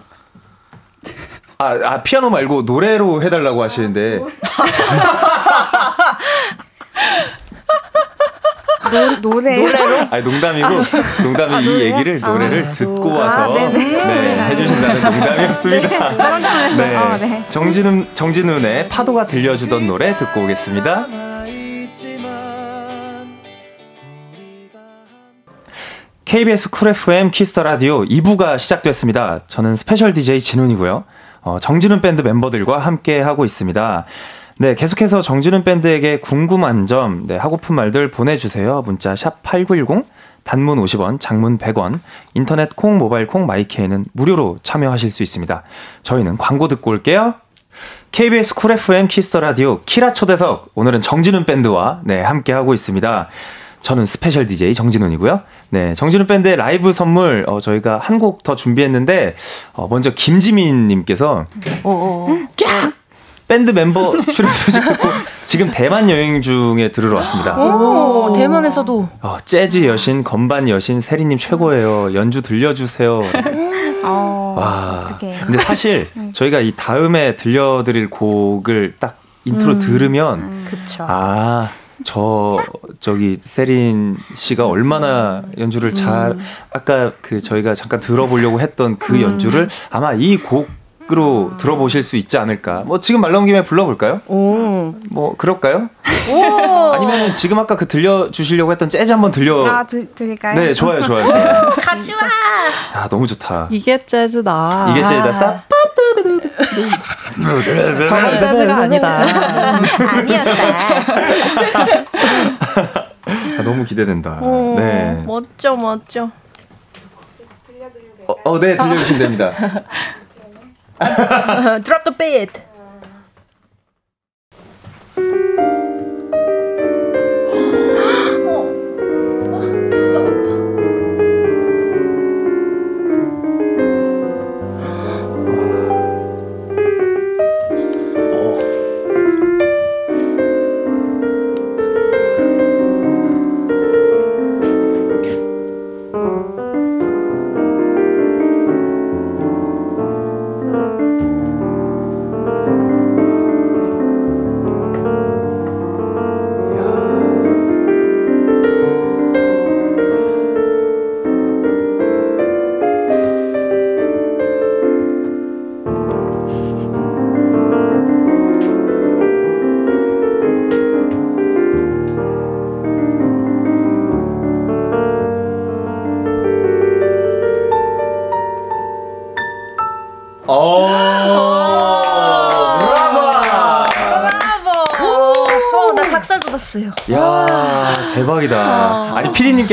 아, 아 피아노 말고 노래로 해달라고 하시는데 노 래. 노래로? 아니 농담이고 농담이 이 얘기를 노래를 듣고 와서 아, 네네. 네, 해주신다는 농담이었습니다. 네, 어, 네. 정진훈 정진훈의 파도가 들려주던 노래 듣고 오겠습니다. KBS Cool FM Kiss the Radio 2부가 시작됐습니다. 저는 스페셜 DJ 진운이고요. 어, 정진운 밴드 멤버들과 함께 하고 있습니다. 네, 계속해서 정진운 밴드에게 궁금한 점, 네, 하고픈 말들 보내주세요. 문자 샵 #8910 단문 50원, 장문 100원, 인터넷 콩, 모바일 콩, my K는 무료로 참여하실 수 있습니다. 저희는 광고 듣고 올게요. KBS Cool FM Kiss the Radio 키라 초대석 오늘은 정진운 밴드와 네 함께 하고 있습니다. 저는 스페셜 DJ 정진운이고요. 네, 정진운 밴드의 라이브 선물 어, 저희가 한 곡 더 준비했는데 어, 먼저 김지민님께서 오, 오. 밴드 멤버 출연 소식 듣고 지금 대만 여행 중에 들으러 왔습니다. 오, 대만에서도. 어, 재즈 여신, 건반 여신 세린님 최고예요. 연주 들려주세요. 어, 와. 어떡해. 근데 사실 저희가 이 다음에 들려드릴 곡을 딱 인트로 들으면 그쵸. 아, 저 저기 세린 씨가 얼마나 연주를 잘 아까 그 저희가 잠깐 들어보려고 했던 그 연주를 아마 이곡 으로 들어보실 수 있지 않을까. 뭐 지금 말 나온 김에 불러볼까요? 오. 뭐 그럴까요? 오. 아니면 지금 아까 그 들려 주시려고 했던 재즈 한번 들려. 아 드, 드릴까요? 네, 좋아요, 좋아요. 좋아요. 가져와. 아, 너무 좋다. 이게 재즈다. 이게 재즈다. 쌉. 저런 재즈가 아니다. 아니었다. 아, 너무 기대된다. 오, 네. 멋져, 멋져. 어, 어, 네, 들려주시면 됩니다. Drop the beat.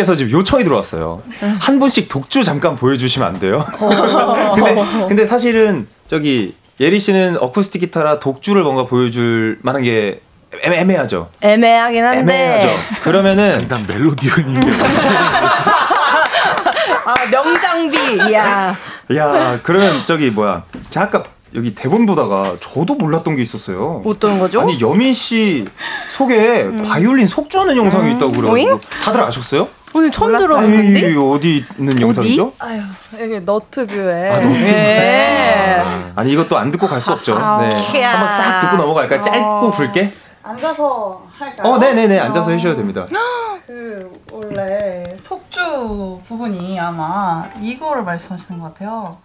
피디님께서 지금 요청이 들어왔어요. 한 분씩 독주 잠깐 보여주시면 안 돼요? 근데 근데 사실은 저기 예리 씨는 어쿠스틱 기타라 독주를 뭔가 보여줄 만한 게 애매, 애매하죠. 애매하긴 한데. 애매하죠. 그러면은 난 멜로디언인데 아, 명장비. 이야. 야 그러면 저기 뭐야? 제가 아까 여기 대본 보다가 저도 몰랐던 게 있었어요. 어떤 거죠? 아니 여민 씨 속에 바이올린 속주하는 영상이 있다고 그래가지고 오잉? 다들 아셨어요? 오늘 처음. 들어봤는데? 어디 있는 영상이죠? 아유, 여기 너트뷰에. 아, 너트뷰. 예. 아니 이것도 안 듣고 갈 수 없죠. 네. 야. 한번 싹 듣고 넘어갈까요? 짧고 굵게? 앉아서 할까요? 어, 네네네. 앉아서 해주셔도 됩니다. 그 원래 속주 부분이 아마 이거를 말씀하시는 것 같아요.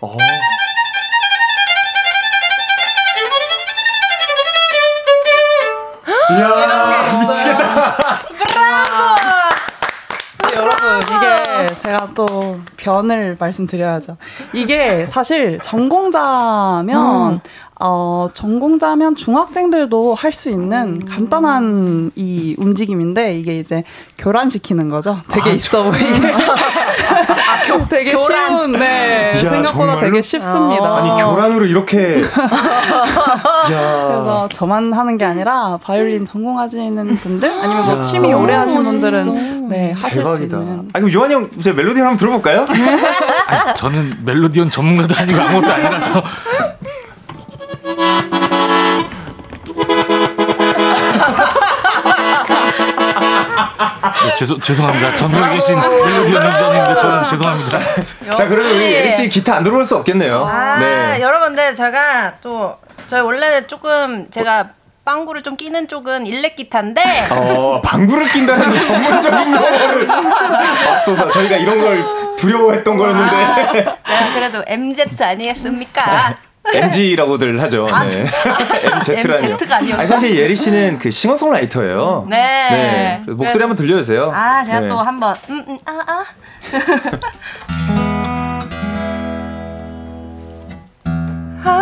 어. 이야, 미치겠다. 여러분 이게 제가 또 변을 말씀드려야죠. 이게 사실 전공자면 어 전공자면 중학생들도 할 수 있는 간단한 이 움직임인데 이게 이제 교란시키는 거죠. 되게 있어 보이게. 되게 교란. 쉬운 네 이야, 생각보다 정말로? 되게 쉽습니다. 아니, 교란으로 이렇게. 그래서 저만 하는 게 아니라 바이올린 전공하시는 분들 아니면 뭐 야. 취미 오래 하신. 분들은 네 하실 대박이다. 수 있는 아, 그럼 요한 형, 제 멜로디 한번 들어볼까요? 아니, 저는 멜로디언 전문가도 아니고 아무것도 아니라서 네, 죄송 죄송합니다. 전국에 계신 멜로디언 연주자님들 저는 죄송합니다. 자, 그러면 우리 예리 씨 기타 안 들어올 수 없겠네요. 아, 네. 여러분들 제가 또 저희 원래 조금 제가 빵구를 좀 끼는 쪽은 일렉 기타인데 어, 방구를 낀다는 그 전문적인 용어를 앞서서 저희가 이런 걸 두려워했던 거였는데 제가 그래도 MZ 아니겠습니까? MG라고들 하죠. 네. MZ라니요. 아니, 사실 예리 씨는 그 싱어송라이터예요. 네. 그래서 목소리 한번 들려주세요. 아, 제가 네. 또 한번 음, 음, 아, 아.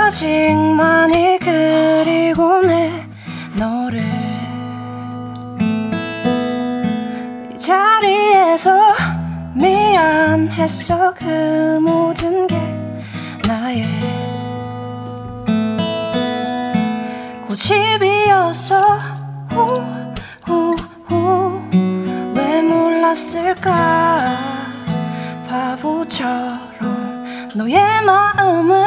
아직 많이 그리고 내 너를 이 자리에서 미안했어 그 모든 게 나의 고집이었어 후후후. 왜 몰랐을까? 바보처럼 너의 마음을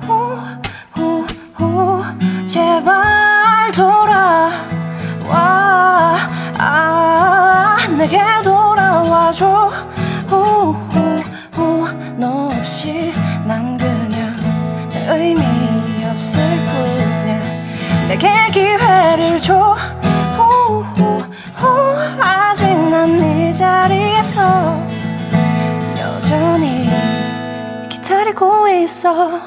후후후. 제발 돌아와. 아 내게 돌아와줘 내게 기회를 줘 후후후 아직 난 네 자리에서 여전히 기다리고 있어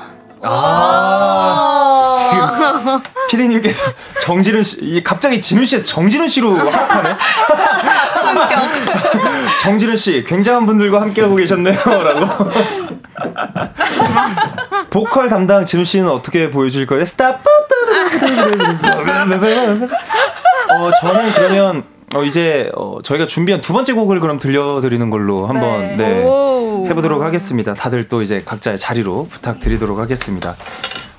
아, 지금 피디님께서 정진훈 씨, 이 갑자기 진훈 씨에서 정진훈 씨로 하락하네. 정진훈 씨, 굉장한 분들과 함께하고 계셨네요.라고. 보컬 담당 진훈 씨는 어떻게 보여줄 거예요? 스탑! 어, 저는 그러면 어, 이제 어, 저희가 준비한 두 번째 곡을 그럼 들려드리는 걸로 한번 네. 네, 오. 해보도록 하겠습니다. 다들 또 이제 각자의 자리로 부탁드리도록 하겠습니다.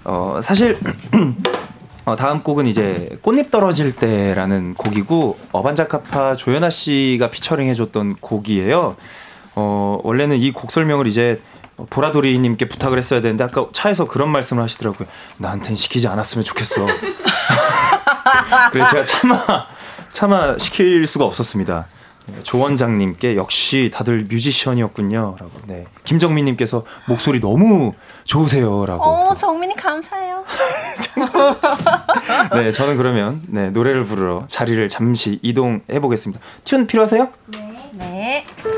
어, 사실 어, 다음 곡은 이제 꽃잎 떨어질 때라는 곡이고 어반자카파 조연아 씨가 피처링 해줬던 곡이에요. 어, 원래는 이 곡 설명을 이제 보라돌이님께 부탁을 했어야 되는데 아까 차에서 그런 말씀을 하시더라고요. 나한텐 시키지 않았으면 좋겠어. 그래서 제가 차마 차마 시킬 수가 없었습니다. 조 원장님께 역시 다들 뮤지션이었군요라고. 네. 김정민님께서 목소리 너무 좋으세요라고. 어, 정민이 감사해요. 네, 저는 그러면 네, 노래를 부르러 자리를 잠시 이동해 보겠습니다. 튠 필요하세요? 네. 너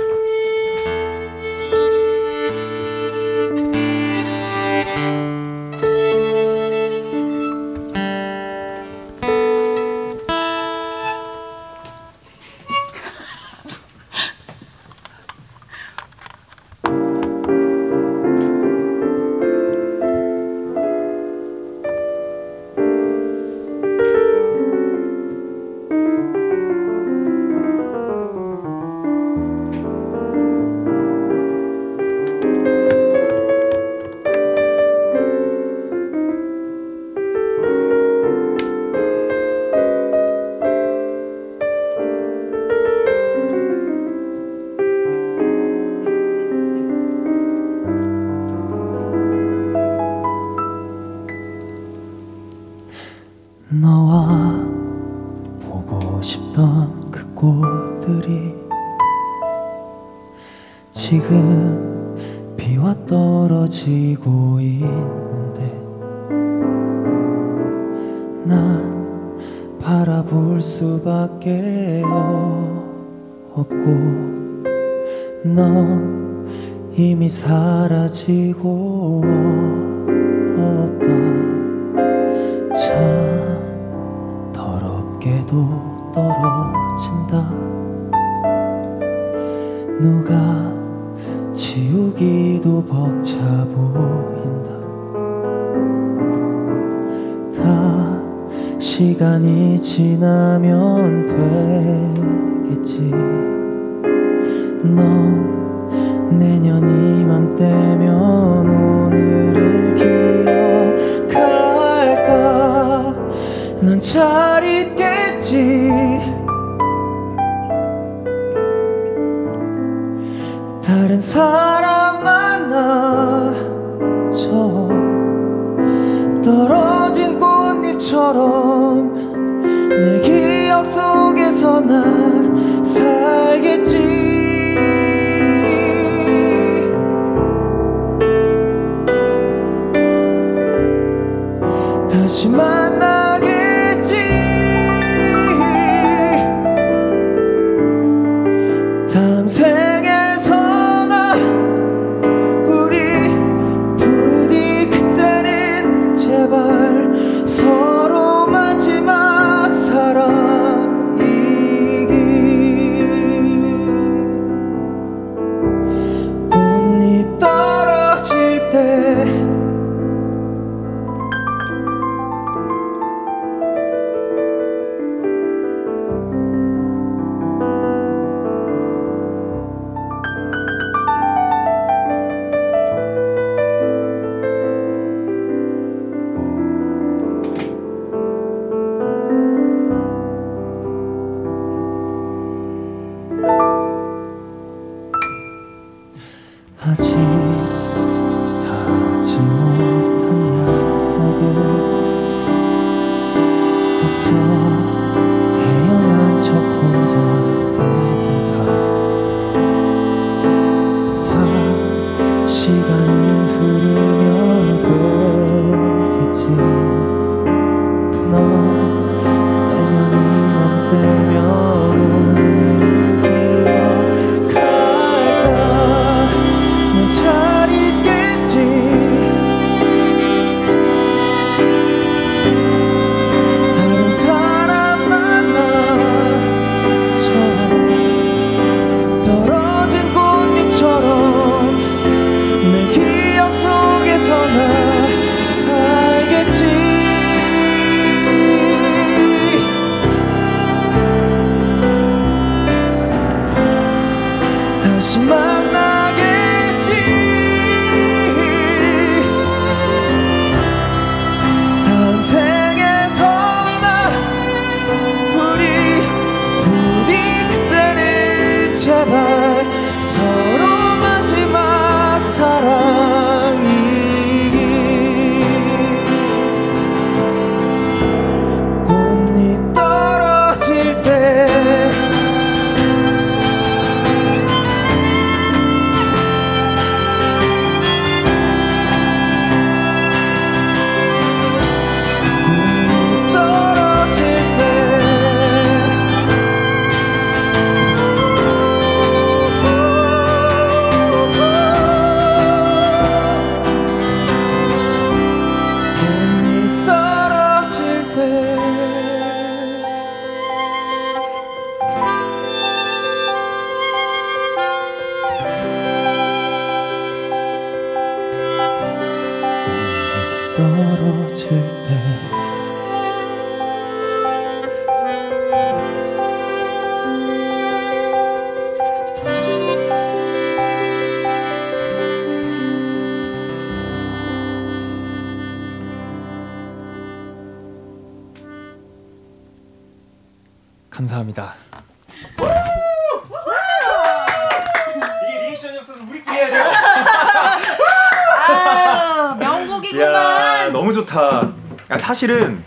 사실은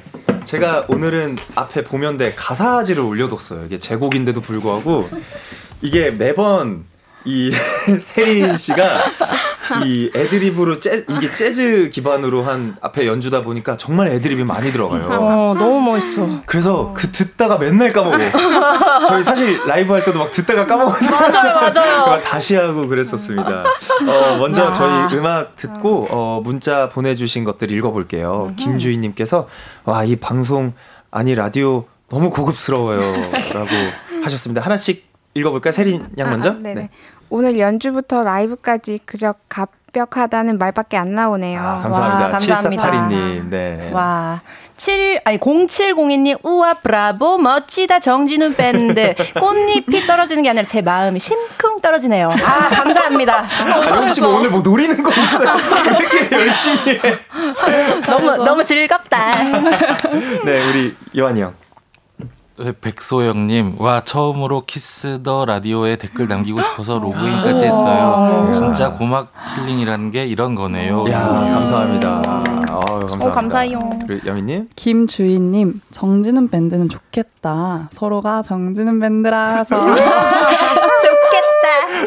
제가 오늘은 앞에 보면대 가사지를 올려뒀어요. 이게 제 곡인데도 불구하고 이게 매번 이 세린 씨가 이 애드립으로 재, 이게 재즈 기반으로 한 앞에 연주다 보니까 정말 애드립이 많이 들어가요. 어, 너무 멋있어. 그래서 그 듣다가 맨날 까먹어. 저희 사실 라이브 할 때도 막 듣다가 까먹었죠. 맞아요, 맞아요. 막 다시 하고 그랬었습니다. 어, 먼저 저희 음악 듣고 어, 문자 보내주신 것들 읽어볼게요. 김주희님께서 와 이 방송 아니 라디오 너무 고급스러워요. 라고 하셨습니다. 하나씩 읽어볼까요? 세린 양 먼저? 아, 네네. 오늘 연주부터 라이브까지 그저 갑벽하다는 말밖에 안 나오네요. 아, 감사합니다. 와, 감사합니다. 7482님. 네. 와, 7, 아니, 0702님, 우와, 브라보, 멋지다, 정진우 밴드. 꽃잎이 떨어지는 게 아니라 제 마음이 심쿵 떨어지네요. 아, 감사합니다. 아, 혹시 뭐 오늘 뭐 노리는 거 있어요? 왜 이렇게 열심히 해? 너무, 너무 즐겁다. 네, 우리 요한이 형. 네, 백소영님, 와, 처음으로 Kiss the Radio에 댓글 남기고 싶어서 로그인까지 했어요. 진짜 고막 힐링이라는 게 이런 거네요. 야 감사합니다. 어우, 감사합니다. 어, 감사해요. 그리고 여미님. 김주희님, 정진운 밴드는 좋겠다. 서로가 정진운 밴드라서.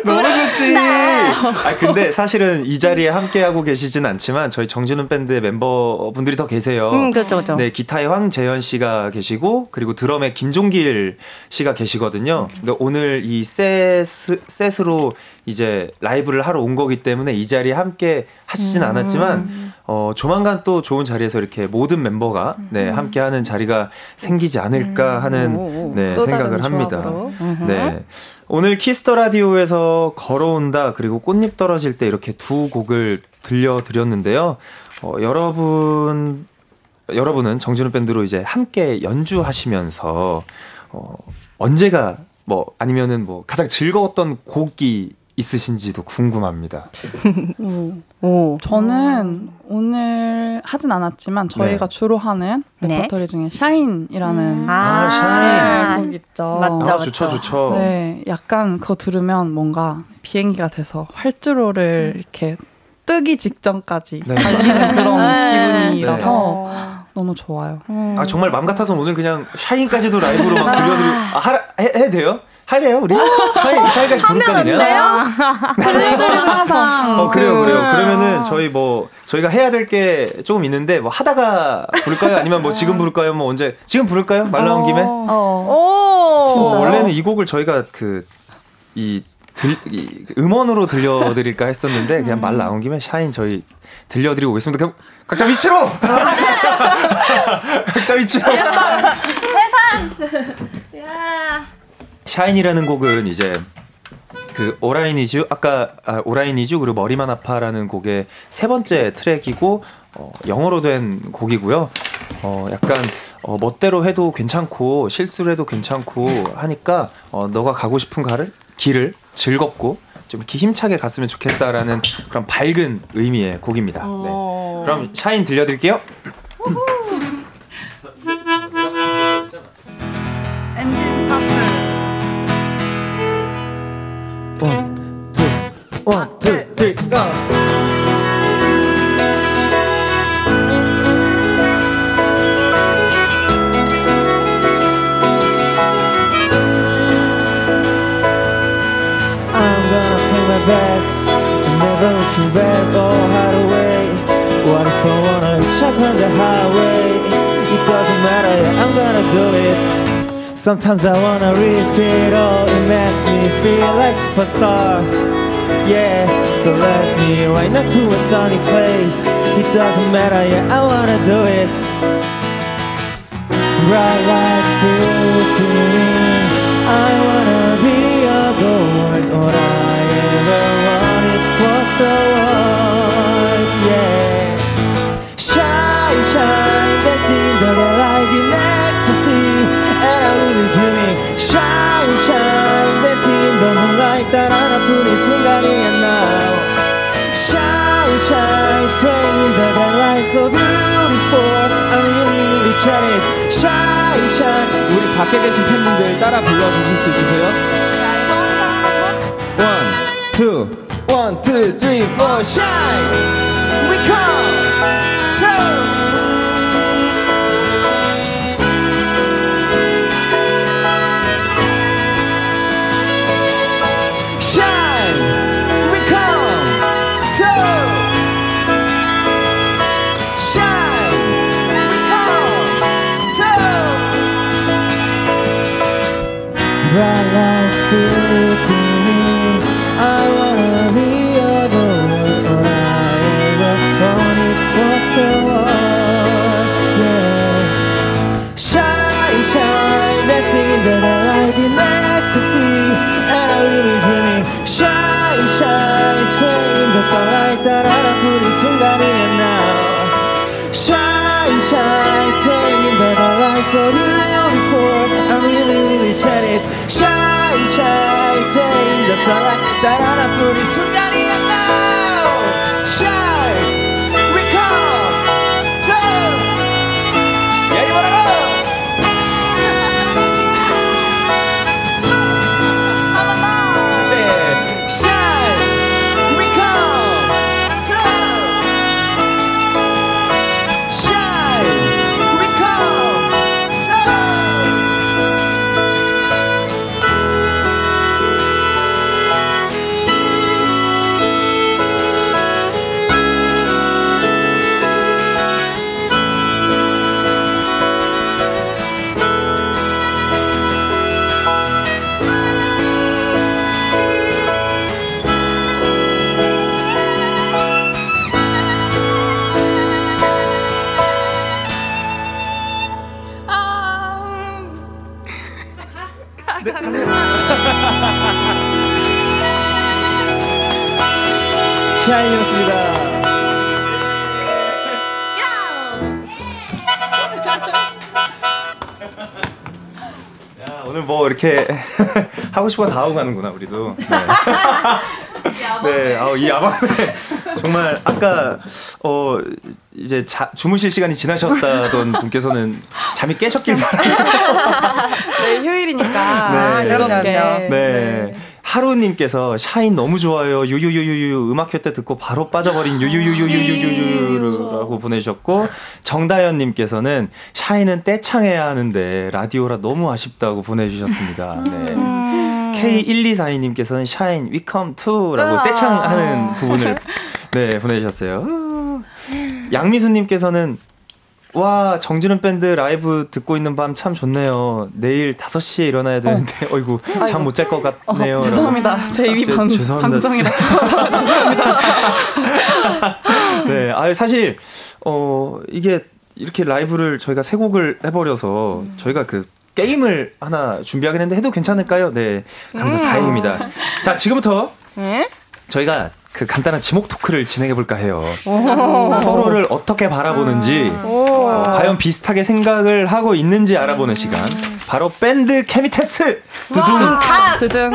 너무 좋지. 아 근데 사실은 이 자리에 함께 하고 계시진 않지만 저희 정준훈 밴드의 멤버분들이 더 계세요. 음, 그렇죠, 그렇죠. 네, 기타의 황재현 씨가 계시고 그리고 드럼의 김종길 씨가 계시거든요. 근데 오늘 이 셋, 셋으로 이제 라이브를 하러 온 거기 때문에 이 자리에 함께 하시진 음. 않았지만 어 조만간 또 좋은 자리에서 이렇게 모든 멤버가 네, 함께 하는 자리가 생기지 않을까 하는 네, 또 생각을 다른 합니다. 네. 오늘 Kiss the Radio에서 걸어온다 그리고 꽃잎 떨어질 때 이렇게 두 곡을 들려드렸는데요. 어, 여러분 여러분은 정진운 밴드로 이제 함께 연주하시면서 어, 언제가 뭐 아니면은 뭐 가장 즐거웠던 곡이 있으신지도 궁금합니다. 음. 오. 저는 오늘 하진 않았지만 저희가 네. 주로 하는 네. 레퍼토리 중에 Shine이라는 아, 아, 곡 있죠. 맞죠. 아, 좋죠, 좋죠. 네, 약간 그거 들으면 뭔가 비행기가 돼서 활주로를 이렇게 뜨기 직전까지 네. 달리는 그런 기분이라서 어. 너무 좋아요. 아 정말 맘 같아서 오늘 그냥 샤인까지도 라이브로 막 들려드리. 아 하라 해, 해도 돼요? 할래요 우리? 샤인 샤인까지 부를까 그냥? 팬들은 항상. 어 그래요 그- 그래요. 그러면은 저희 뭐 저희가 해야 될 게 조금 있는데 뭐 하다가 부를까요? 아니면 뭐 지금 부를까요? 뭐 언제? 지금 부를까요? 말 나온 김에? 어, 어, 오. 진짜요? 원래는 이 곡을 저희가 그이 들, 이 음원으로 들려드릴까 했었는데 그냥 말 나온 김에 샤인 저희 들려드리고 오겠습니다. 그럼 각자 위치로! 각자 위치로! 야. 샤인이라는 곡은 이제 그 오라이니주 아까 아, 오라이니주 그리고 머리만 아파라는 곡의 세 번째 트랙이고 어, 영어로 된 곡이고요. 어, 약간 어, 멋대로 해도 괜찮고 실수를 해도 괜찮고 하니까 어, 너가 가고 싶은 가를 길을 즐겁고 좀 이렇게 힘차게 갔으면 좋겠다라는 그런 밝은 의미의 곡입니다. 네. 그럼 샤인 들려드릴게요. One, two, three, go. I'm gonna pay my bets Never looking back or hide away. What if I wanna jump on the highway? It doesn't matter, I'm gonna do it. Sometimes I wanna risk it all. It makes me feel like a superstar yeah So let's me right up to a sunny place. It doesn't matter, yeah, I wanna do it. Bright light Philippine I wanna be a born All I ever wanted was the world. yeah. Shine, shine, that's in the light 따라 나쁜 이 순간이야 now Shine shine singing the light so beautiful 아니 리차리 Shine shine 우리 밖에 계신 팬분들 따라 불러주실 수 있으세요? One two one two three four shine We come two 따라라 부른 순간이야 now. Shine, shine, saying that our lives so beautiful. I'm really, really excited. Shine, shine, saying that's alright. 따라라 부른 순 이렇게 하고 싶은 거다 하고 가는구나 우리도. 네. 네, 아우, 이 야밤에 정말 아까 어 이제 자, 주무실 시간이 지나셨다던 분께서는 잠이 깨셨길 바랍니다. 네, 휴일이니까 네. 즐겁게. 그럼요. 네. 하루님께서 샤인 너무 좋아요. 유유유유유 음악회 때 듣고 바로 빠져버린 유유유유유유유라고 보내셨고 정다현님께서는 샤인은 떼창해야 하는데 라디오라 너무 아쉽다고 보내주셨습니다. 네. K1242님께서는 샤인 come to라고 떼창하는 부분을 네 보내주셨어요. 양미수님께서는 와 정준은 밴드 라이브 듣고 있는 밤 참 좋네요. 내일 5시에 일어나야 되는데 어 이구 잠 못 잘 것 같네요. 어, 죄송합니다. 제 입이 제- 방, 죄송합니다. 방정이라. 네, 아 사실 어 이게 이렇게 라이브를 저희가 세 곡을 해버려서 저희가 그 게임을 하나 준비하긴 했는데 해도 괜찮을까요? 네, 감사 다행입니다. 자 지금부터 저희가 그 간단한 지목 토크를 진행해 볼까 해요. 서로를 어떻게 바라보는지, 어, 과연 비슷하게 생각을 하고 있는지 알아보는 시간. 바로 밴드 케미 테스트. 두둥. 드등.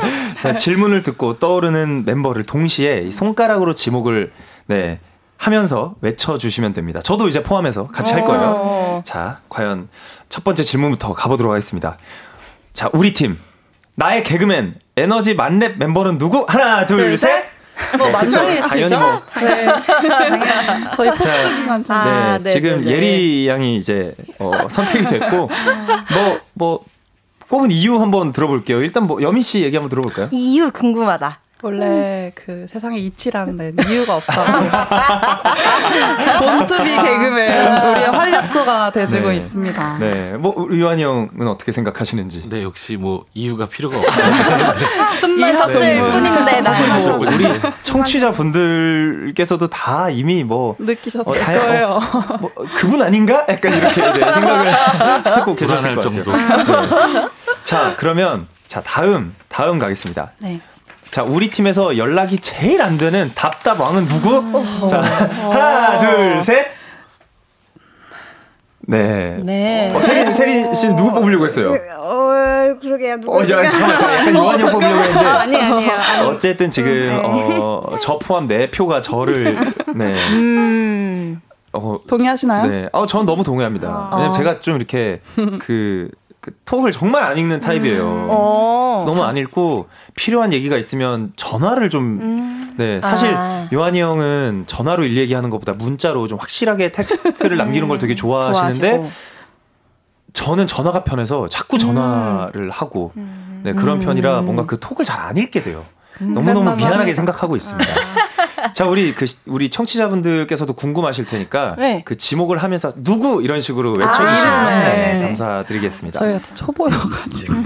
자, 질문을 듣고 떠오르는 멤버를 동시에 이 손가락으로 지목을 네, 하면서 외쳐주시면 됩니다. 저도 이제 포함해서 같이 할 거예요. 자, 과연 첫 번째 질문부터 가보도록 하겠습니다. 자, 우리 팀. 나의 개그맨, 에너지 만렙 멤버는 누구? 하나, 둘, 둘, 셋! 뭐 네. 만장일치죠? 당연히 뭐. 네. 저희 폭죽이 많잖아요. 네, 아, 네, 지금 네, 네. 예리 양이 이제 어, 선택이 됐고, 뭐, 뭐, 꼽은 이유 한번 들어볼게요. 일단 뭐, 여민 씨 얘기 한번 들어볼까요? 이유 궁금하다. 원래 그 세상에 이치라는 데는 이유가 없다고. 본투비 개그맨 우리의 활력소가 돼주고 네. 있습니다. 네, 뭐, 유한이 형은 어떻게 생각하시는지. 네, 역시 뭐 이유가 필요가 없어요. 숨만 쉬었을 네. 뿐인데 나 사실 뭐 네. 우리 청취자 분들께서도 다 이미 뭐, 느끼셨을 어, 다야- 거예요. 뭐 그분 아닌가? 약간 이렇게 네, 생각을 하고 계셨을 것 정도. 같아요. 네. 자, 그러면 자 다음 다음 가겠습니다. 네. 자, 우리 팀에서 연락이 제일 안 되는 답답 왕은 누구? 자, 하나, 둘, 셋. 네. 네. 어, 세린 세린 씨 누구 뽑으려고 했어요? 어, 아 그러게요. 누구? 어, 야, 잠깐만, 잠깐만. 약간 요한이 형 보려고 했는데. 아니 아니에요. 아니. 어쨌든 지금 네. 어, 저 포함 네 표가 저를 네. 음. 어, 동의하시나요? 네. 어, 전 너무 동의합니다. 왜냐면 제가 좀 이렇게 그, 그 톡을 정말 안 읽는 타입이에요. 어. 너무 안 읽고 필요한 얘기가 있으면 전화를 좀 네, 사실 아. 요한이 형은 전화로 일 얘기하는 것보다 문자로 좀 확실하게 텍스트를 남기는 걸 되게 좋아하시는데 좋아하시고. 저는 전화가 편해서 자꾸 전화를 하고 네, 그런 편이라 뭔가 그 톡을 잘 안 읽게 돼요. 너무너무 미안하게 생각하고 있습니다. 자, 우리 그 시- 우리 청취자분들께서도 궁금하실 테니까 네. 그 지목을 하면서 누구 이런 식으로 외쳐 주시면 이름을. 네, 네. 감사드리겠습니다. 저희가 다 초보여 가지고.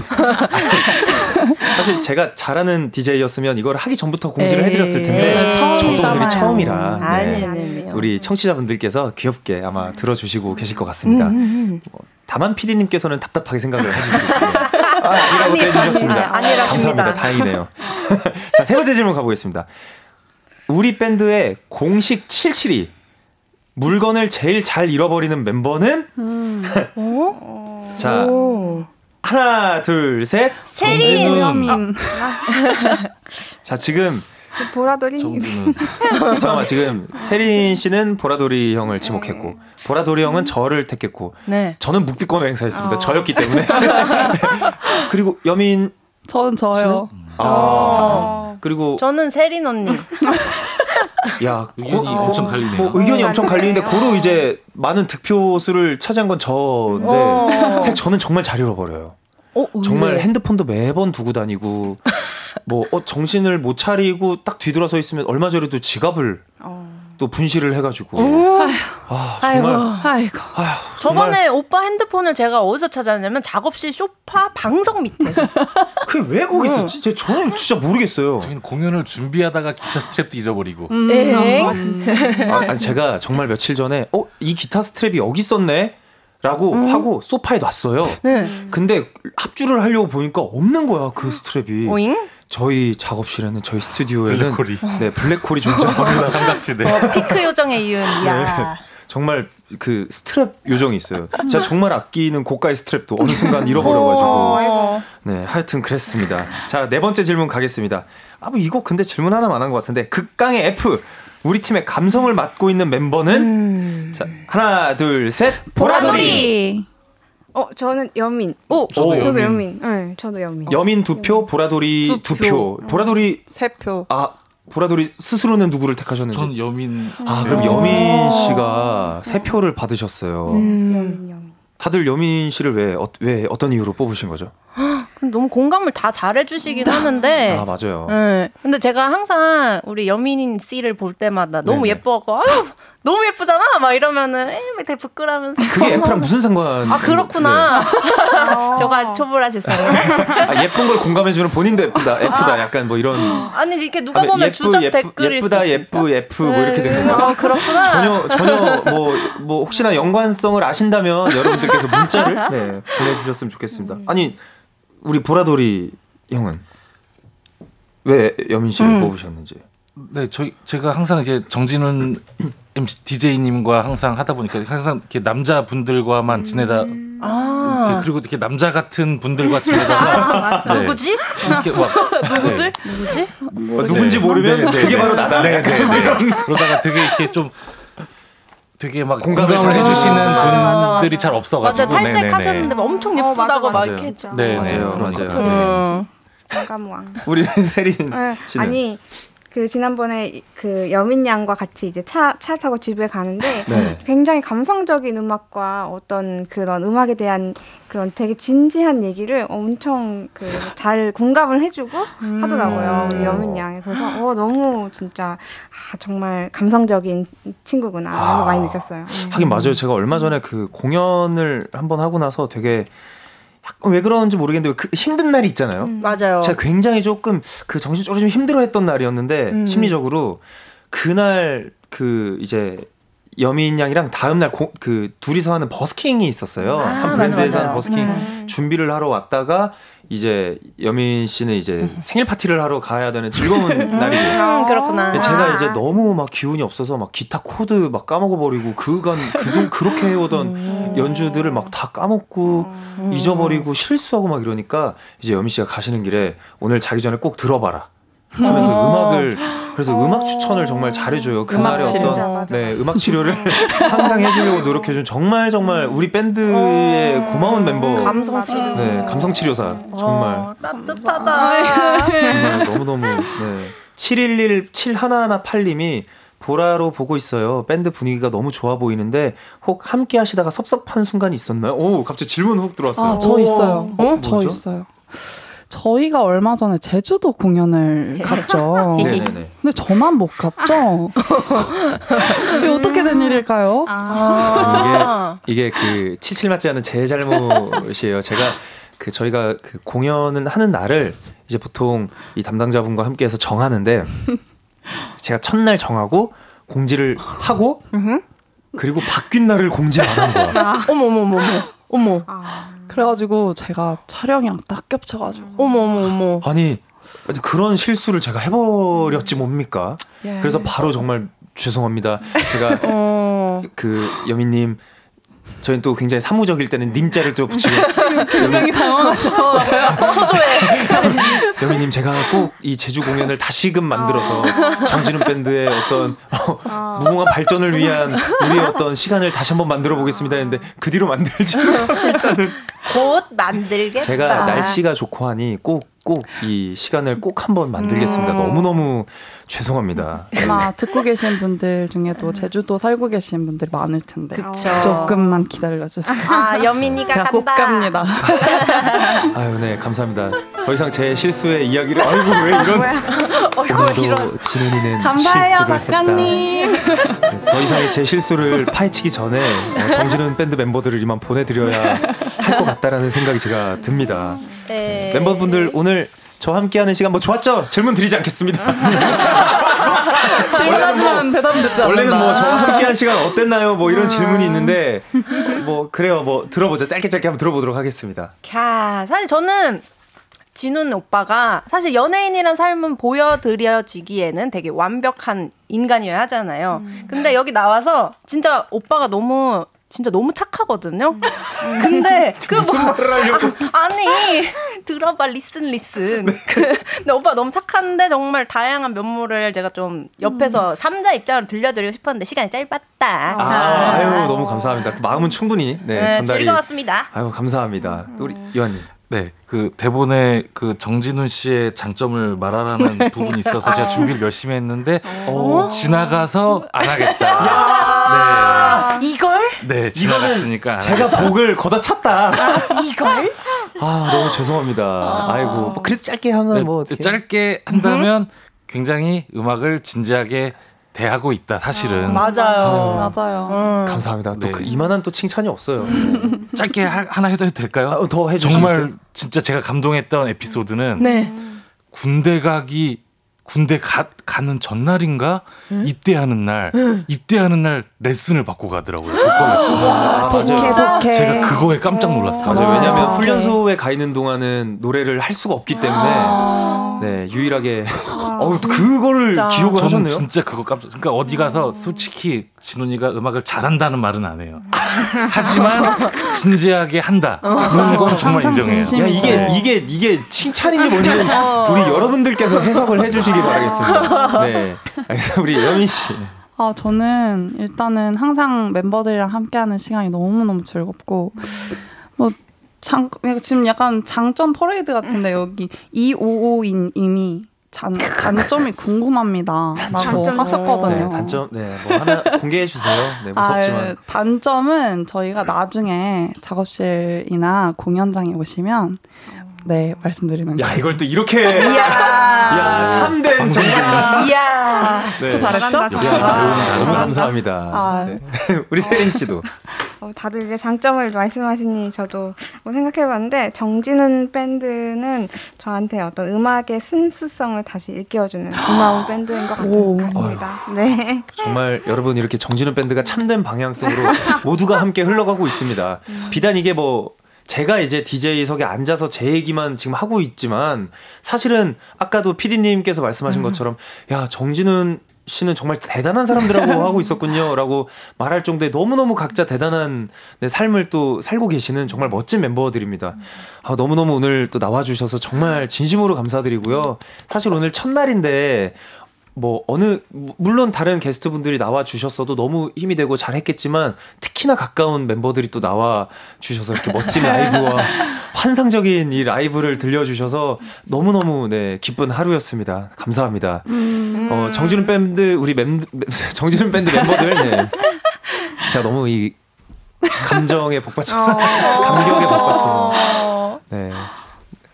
사실 제가 잘하는 DJ였으면 이걸 하기 전부터 공지를 에이. 해드렸을 텐데 네, 저도 오늘이. 처음이라 네. 아니, 아니, 아니. 우리 청취자분들께서 귀엽게 아마 들어 주시고 계실 것 같습니다. 뭐, 다만 PD님께서는 답답하게 생각을 하시고 아, 아니라고 또 해주셨습니다. 아니, 아니라십니다. 감사합니다. 다행이네요. 자, 세 번째 질문 가보겠습니다. 우리 밴드의 공식 772 물건을 제일 잘 잃어버리는 멤버는 자 하나 둘 셋. 세린. 정진은 자 지금 그 보라돌이. 잠깐만 지금 세린 씨는 보라돌이 형을 지목했고 보라돌이 형은 저를 택했고 네. 저는 묵비권을 행사했습니다. 어. 저였기 때문에 그리고 여민 전 저요. 아 어. 그리고 저는 세린 언니. 야 의견이 고- 엄청 갈리네요. 뭐 의견이 엄청 갈리는데 갈리네요. 고로 이제 많은 득표 수를 차지한 건 저인데 어. 사실 저는 정말 잘 잃어버려요. 어, 정말. 핸드폰도 매번 두고 다니고 뭐 어, 정신을 못 차리고 딱 뒤돌아서 있으면 얼마 전에도 지갑을 어. 또 분실을 해가지고 아 정말 아이고. 아휴, 저번에 오빠 핸드폰을 제가 어디서 찾았냐면 작업실 소파 방석 밑에. 그게 왜 거기 있었지? 제- 저는 진짜 모르겠어요. 저희는 공연을 준비하다가 기타 스트랩도 잊어버리고 엥? 아, 아니, 제가 정말 며칠 전에 어 이 기타 스트랩이 여기 있었네. 라고 하고 소파에 놨어요. 네. 근데 합주를 하려고 보니까 없는 거야 그 스트랩이. 오잉? 저희 작업실에는 저희 스튜디오에는 블랙홀이. 네 블랙홀이 존재하고 버뮤다 삼각지대. 어, 피크 요정에 이은 야. 정말 그 스트랩 요정이 있어요. 제가 정말 아끼는 고가의 스트랩도 어느 순간 잃어버려가지고 어. 네 하여튼 그랬습니다. 자 네 번째 질문 가겠습니다. 아 뭐 이거 근데 질문 하나만 한 것 같은데 극강의 F 우리 팀의 감성을 맡고 있는 멤버는 자 하나 둘 셋 보라돌이. 어 저는 여민. 오. 저도 오. 저도 여민. 여민. 네, 저도 여민. 여민 두 표, 보라돌이 두 표. 보라돌이 세 표. 아 보라돌이 스스로는 누구를 택하셨는지. 전 여민 아 그럼 여민 씨가 세 표를 받으셨어요. 여민 여민. 다들 여민 씨를 왜, 어, 왜 어떤 이유로 뽑으신 거죠? 너무 공감을 다 잘해주시긴 하는데. 아 맞아요. 네. 근데 제가 항상 우리 여민 씨를 볼 때마다 너무 네네. 예뻐갖고, 아유, 너무 예쁘잖아! 막 이러면은, 에이, 부끄러면서. 그게 F랑 무슨 상관? 아, 그렇구나. 저가 아직 초보라 죄송해요. 네. 아, 예쁜 걸 공감해주는 본인도 예쁘다, F다, 약간 뭐 이런. 아니, 이렇게 누가 아, 보면 예쁘, 주접 예쁘, 댓글일 예쁘다. 예쁘, F 뭐 이렇게 된 네. 건가? 아, 그렇구나. 전혀 전혀 뭐뭐 혹시나 연관성을 아신다면 여러분들께서 문자를 네, 보내주셨으면 좋겠습니다. 아니 우리 보라돌이 형은 왜 여민 씨를 음. 뽑으셨는지. 네, 저희 제가 항상 이제 정진훈 MC DJ님과 항상 하다 보니까 항상 이렇게 남자 분들과만 지내다 아. 이렇게 그리고 이렇게 남자 같은 분들과 지내다가 네, 누구지? 이렇게 막 누구지? 누구지? 어, 누군지 모르면 그게 바로 나다. 네, 네, 네. 그러다가 되게 이렇게 좀 되게 막 공감을 공감을, 잘 해주시는 맞아, 맞아, 분들이 맞아. 잘 맞아, 없어가지고 탈색하셨는데 막 엄청 어, 예쁘다고 맞아, 막. 이렇게 했죠. 네, 네, 맞아요, 맞아요. 음. 감감왕. 우리 세린 네, 씨는 아니 그 지난번에 그 여민 양과 같이 이제 차 차 타고 집에 가는데 네. 굉장히 감성적인 음악과 어떤 그런 음악에 대한 그런 되게 진지한 얘기를 엄청 그 잘 공감을 해주고 하더라고요 우리 여민 양이 그래서 어 너무 진짜 아 정말 감성적인 친구구나 이런 거 많이 느꼈어요. 음. 하긴 맞아요. 제가 얼마 전에 그 공연을 한번 하고 나서 되게 약간 왜 그런지 모르겠는데 그 힘든 날이 있잖아요. 음. 맞아요. 제가 굉장히 조금 그 정신적으로 좀 힘들어했던 날이었는데 음. 심리적으로 그날 그 이제 여민 양이랑 다음 날그 둘이서 하는 버스킹이 있었어요. 아, 한 브랜드에서 맞아, 하는 맞아. 버스킹 네. 준비를 하러 왔다가 이제 여민 씨는 이제 생일 파티를 하러 가야 되는 즐거운 날이에요. 음, 그렇구나. 제가 이제 너무 막 기운이 없어서 막 기타 코드 막 까먹어 버리고 그간 그동 그렇게 해오던 연주들을 막 다 까먹고 음. 잊어버리고 실수하고 막 이러니까 이제 여미 씨가 가시는 길에 오늘 자기 전에 꼭 들어봐라. 하면서 어. 음악을 그래서 음악 추천을 정말 잘해줘요. 그날의 치료. 어떤 맞아. 네 음악 치료를 항상 해주려고 노력해준 정말 정말 우리 밴드의 고마운 멤버 어. 감성 치료. 네 감성 치료사 정말 어, 따뜻하다. 정말 너무 너무 네. 711 7118님이 보라로 보고 있어요. 밴드 분위기가 너무 좋아 보이는데 혹 함께 하시다가 섭섭한 순간이 있었나요? 오, 갑자기 질문 훅 들어왔어요. 아, 저 있어요. 어? 저 뭐죠? 있어요. 저희가 얼마 전에 제주도 공연을 갔죠. 네네네. 근데 저만 못 갔죠? 이게 어떻게 된 일일까요? 아. 이게 그 칠칠 맞지 않은 제 잘못이에요. 제가 그 저희가 그 공연은 하는 날을 이제 보통 이 담당자분과 함께해서 정하는데 제가 첫날 정하고 공지를 하고 그리고 바뀐 날을 공지 안 한 거야. 어머 어머 어머 어머 어머 아, 그래가지고 제가 촬영이랑 딱 겹쳐가지고. 어머 어머 어머. 아니 아니, 그런 실수를 제가 해버렸지 뭡니까? 예. 그래서 바로 정말 죄송합니다. 제가 어. 그 여민님 저희는 또 굉장히 사무적일 때는 님자를 또 붙이고 굉장히 당황하셨어요. 여민님 제가 꼭 이 제주 공연을 다시금 만들어서 정진훈 밴드의 어떤 어, 무궁한 발전을 위한 우리의 어떤 시간을 다시 한번 만들어 보겠습니다 했는데 그 뒤로 만들지 곧 만들겠다. 제가 날씨가 좋고 하니 꼭 꼭 이 시간을 꼭 한번 만들겠습니다. 너무너무 죄송합니다. 아마 듣고 계신 분들 중에도 제주도 살고 계신 분들이 많을 텐데. 그쵸. 조금만 기다려주세요. 아 연민이가 제가 꼭 간다. 갑니다. 아유, 네, 감사합니다. 더 이상 제 실수의 이야기를 아이고 왜 이런. 오늘도 진은이는 감사해요, 실수를 작가님. 했다. 네, 더 이상의 제 실수를 파헤치기 전에 어, 정진은 밴드 멤버들을 이만 보내드려야 할 것 같다라는 생각이 제가 듭니다. 네. 멤버분들 오늘 저와 함께하는 시간 뭐 좋았죠? 질문 드리지 않겠습니다. 질문하지만 대답 듣지 않는다. 원래는 뭐 저와 함께한 시간 어땠나요? 뭐 이런 질문이 있는데 뭐 그래요. 뭐 들어보죠. 짧게 짧게 한번 들어보도록 하겠습니다. 캬, 사실 저는 진훈 오빠가 사실 연예인이란 삶은 보여드려지기에는 되게 완벽한 인간이어야 하잖아요. 근데 여기 나와서 진짜 오빠가 너무 진짜 너무 착하거든요. 근데 그 무슨 말을 하려고? 아니 들어봐 listen listen. 그, 근데 오빠 너무 착한데 정말 다양한 면모를 제가 좀 옆에서 삼자 입장으로 들려드리고 싶었는데 시간이 짧았다. 아, 아유 너무 감사합니다. 그 마음은 충분히 네, 네, 전달이. 즐거웠습니다. 아유 감사합니다. 또 우리 요한님. 네, 그 대본에 그 정진운 씨의 장점을 말하라는 부분이 있어서 제가 준비를 열심히 했는데 어. 지나가서 안 하겠다. 이걸 네, 네, 지나갔으니까 안 제가 복을 걷어 찼다. 이걸 아 너무 죄송합니다. 아 이고 뭐 그래도 짧게 하면 네, 뭐 어떻게. 짧게 한다면 굉장히 음악을 진지하게 대하고 있다. 사실은 맞아요. 맞아요. 감사합니다. 또 네. 그 이만한 또 칭찬이 없어요. 짧게 하, 하나 해도 될까요? 아, 더 해주시겠어요? 정말 진짜 제가 감동했던 에피소드는 네. 군대 가기 군대 가, 가는 전날인가 입대하는 날 입대하는 날 레슨을 받고 가더라고요. 보컬 레슨. 아, 맞아요. 독해. 제가 그거에 깜짝 놀랐어요. 맞아요. 왜냐하면 아, 훈련소에 가 있는 동안은 노래를 할 수가 없기 때문에 네 유일하게 어우 또 그거를. 기억을 저는 하셨네요. 진짜 그거 깜짝. 그러니까 어디 가서 솔직히 진훈이가 음악을 잘한다는 말은 안 해요. 하지만 진지하게 한다. 그런 건 정말 인정해요. 진심. 야 이게 네. 이게 이게 칭찬인지 뭔지는 우리 여러분들께서 해석을 해주시기 바라겠습니다. 네. 우리 여민 씨. 아, 저는 일단은 항상 멤버들이랑 함께하는 시간이 너무너무 즐겁고, 뭐, 장, 지금 약간 장점 퍼레이드 같은데, 여기 255인 장, 단점이 궁금합니다. 라고 장점. 하셨거든요. 네, 단점 네 뭐 하나 공개해 주세요. 네 무섭지만 아, 단점은 저희가 나중에 작업실이나 공연장에 오시면 네 말씀드리는 야 거예요. 이걸 또 이렇게 야 참된 정말 이야. 네. 저 잘했죠? 잘한다. 너무 감사합니다. 아. 네. 우리 세린 씨도 어, 다들 이제 장점을 말씀하시니 저도 뭐 생각해봤는데 정진은 밴드는 저한테 어떤 음악의 순수성을 다시 일깨워주는 고마운 밴드인 것 오. 같은, 같습니다. 네. 정말 여러분 이렇게 정진우 밴드가 참된 방향성으로 모두가 함께 흘러가고 있습니다. 비단 이게 뭐 제가 이제 DJ석에 앉아서 제 얘기만 지금 하고 있지만 사실은 아까도 PD님께서 말씀하신 것처럼 야 정진훈 씨는 정말 대단한 사람들하고 하고 있었군요라고 말할 정도의 너무너무 각자 대단한 네, 삶을 또 살고 계시는 정말 멋진 멤버들입니다. 아, 너무너무 오늘 또 나와주셔서 정말 진심으로 감사드리고요. 사실 오늘 첫날인데 뭐 어느 물론 다른 게스트분들이 나와 주셨어도 너무 힘이 되고 잘했겠지만 특히나 가까운 멤버들이 또 나와 주셔서 이렇게 멋진 라이브와 환상적인 이 라이브를 들려주셔서 너무 너무 네 기쁜 하루였습니다. 감사합니다. 음. 어, 정준훈 밴드 우리 멤 정준훈 밴드 멤버들 네. 제가 너무 이 감정에 복받쳐서 감격에 복받쳐서 네.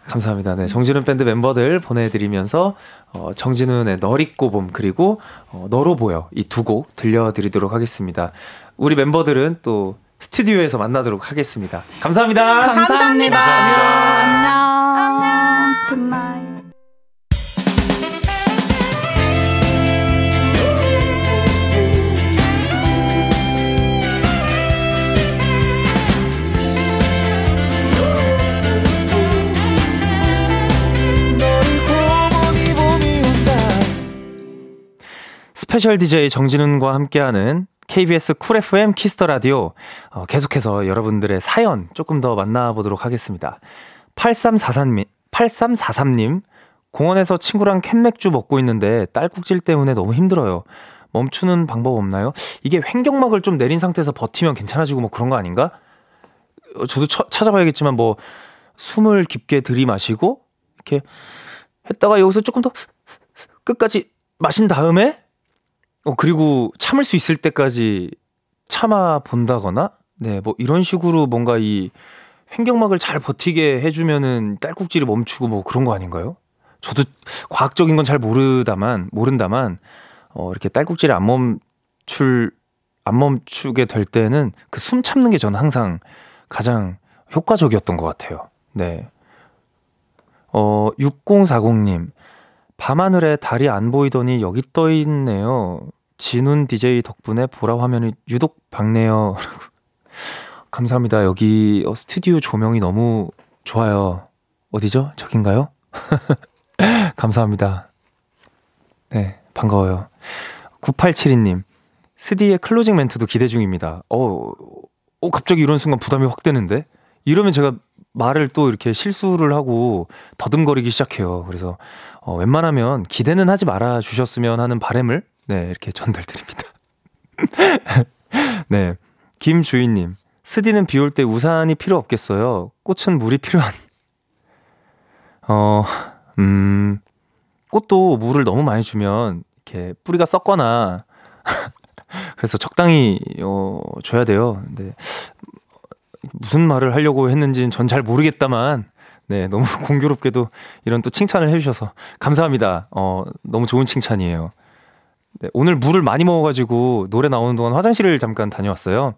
감사합니다. 네, 정진훈 밴드 멤버들 보내드리면서 어, 정진훈의 널 잊고 봄 그리고 어, 너로 보여 이 두 곡 들려드리도록 하겠습니다. 우리 멤버들은 또 스튜디오에서 만나도록 하겠습니다. 감사합니다. 감사합니다. 안녕. 스페셜 DJ 정진운과 함께하는 KBS Cool FM Kiss the Radio 어, 계속해서 여러분들의 사연 조금 더 만나보도록 하겠습니다. 8343님, 8343님 공원에서 친구랑 캔맥주 먹고 있는데 딸꾹질 때문에 너무 힘들어요. 멈추는 방법 없나요? 이게 횡격막을 좀 내린 상태에서 버티면 괜찮아지고 뭐 그런 거 아닌가? 어, 저도 처, 찾아봐야겠지만 뭐 숨을 깊게 들이마시고 이렇게 했다가 여기서 조금 더 끝까지 마신 다음에 어, 그리고 참을 수 있을 때까지 참아 본다거나, 네, 뭐 이런 식으로 뭔가 이 횡격막을 잘 버티게 해주면은 딸꾹질이 멈추고 뭐 그런 거 아닌가요? 저도 과학적인 건 잘 모르다만, 모른다만, 어, 이렇게 딸꾹질이 안 멈출, 안 멈추게 될 때는 그 숨 참는 게 저는 항상 가장 효과적이었던 것 같아요. 네. 어, 6040님. 밤하늘에 달이 안 보이더니 여기 떠 있네요. 진훈 DJ 덕분에 보라 화면이 유독 밝네요. 감사합니다. 여기 어, 스튜디오 조명이 너무 좋아요. 어디죠? 저긴가요? 감사합니다. 네, 반가워요. 9872님, 스디의 클로징 멘트도 기대 중입니다. 어, 어, 갑자기 이런 순간 부담이 확 되는데? 이러면 제가 말을 또 이렇게 실수를 하고 더듬거리기 시작해요. 그래서 어, 웬만하면 기대는 하지 말아 주셨으면 하는 바램을 네, 이렇게 전달드립니다. 네. 김주인님, 스디는 비 올 때 우산이 필요 없겠어요. 꽃은 물이 필요한. 어, 음, 꽃도 물을 너무 많이 주면 이렇게 뿌리가 썩거나 그래서 적당히 어, 줘야 돼요. 근데 무슨 말을 하려고 했는지는 전 잘 모르겠다만 네, 너무 공교롭게도 이런 또 칭찬을 해주셔서 감사합니다. 어, 너무 좋은 칭찬이에요. 네, 오늘 물을 많이 먹어가지고 노래 나오는 동안 화장실을 잠깐 다녀왔어요.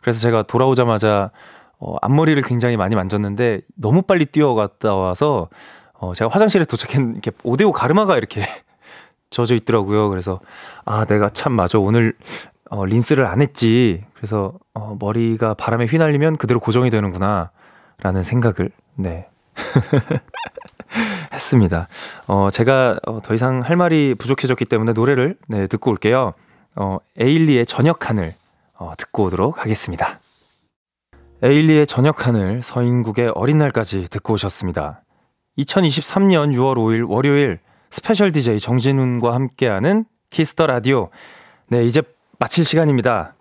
그래서 제가 돌아오자마자 어, 앞머리를 굉장히 많이 만졌는데 너무 빨리 뛰어갔다 와서 어, 제가 화장실에 도착했는데 오데오 가르마가 이렇게 젖어 있더라고요. 그래서 아 내가 참 맞아 오늘 어, 린스를 안 했지. 그래서 어, 머리가 바람에 휘날리면 그대로 고정이 되는구나 라는 생각을 네. 했습니다. 어, 제가 어, 더 이상 할 말이 부족해졌기 때문에 노래를 네, 듣고 올게요. 어, 에일리의 저녁 하늘 어, 듣고 오도록 하겠습니다. 에일리의 저녁 하늘 서인국의 어린 날까지 듣고 오셨습니다. 2023년 6월 5일 월요일 스페셜 DJ 정진운과 함께하는 Kiss the Radio. 네, 이제 마칠 시간입니다.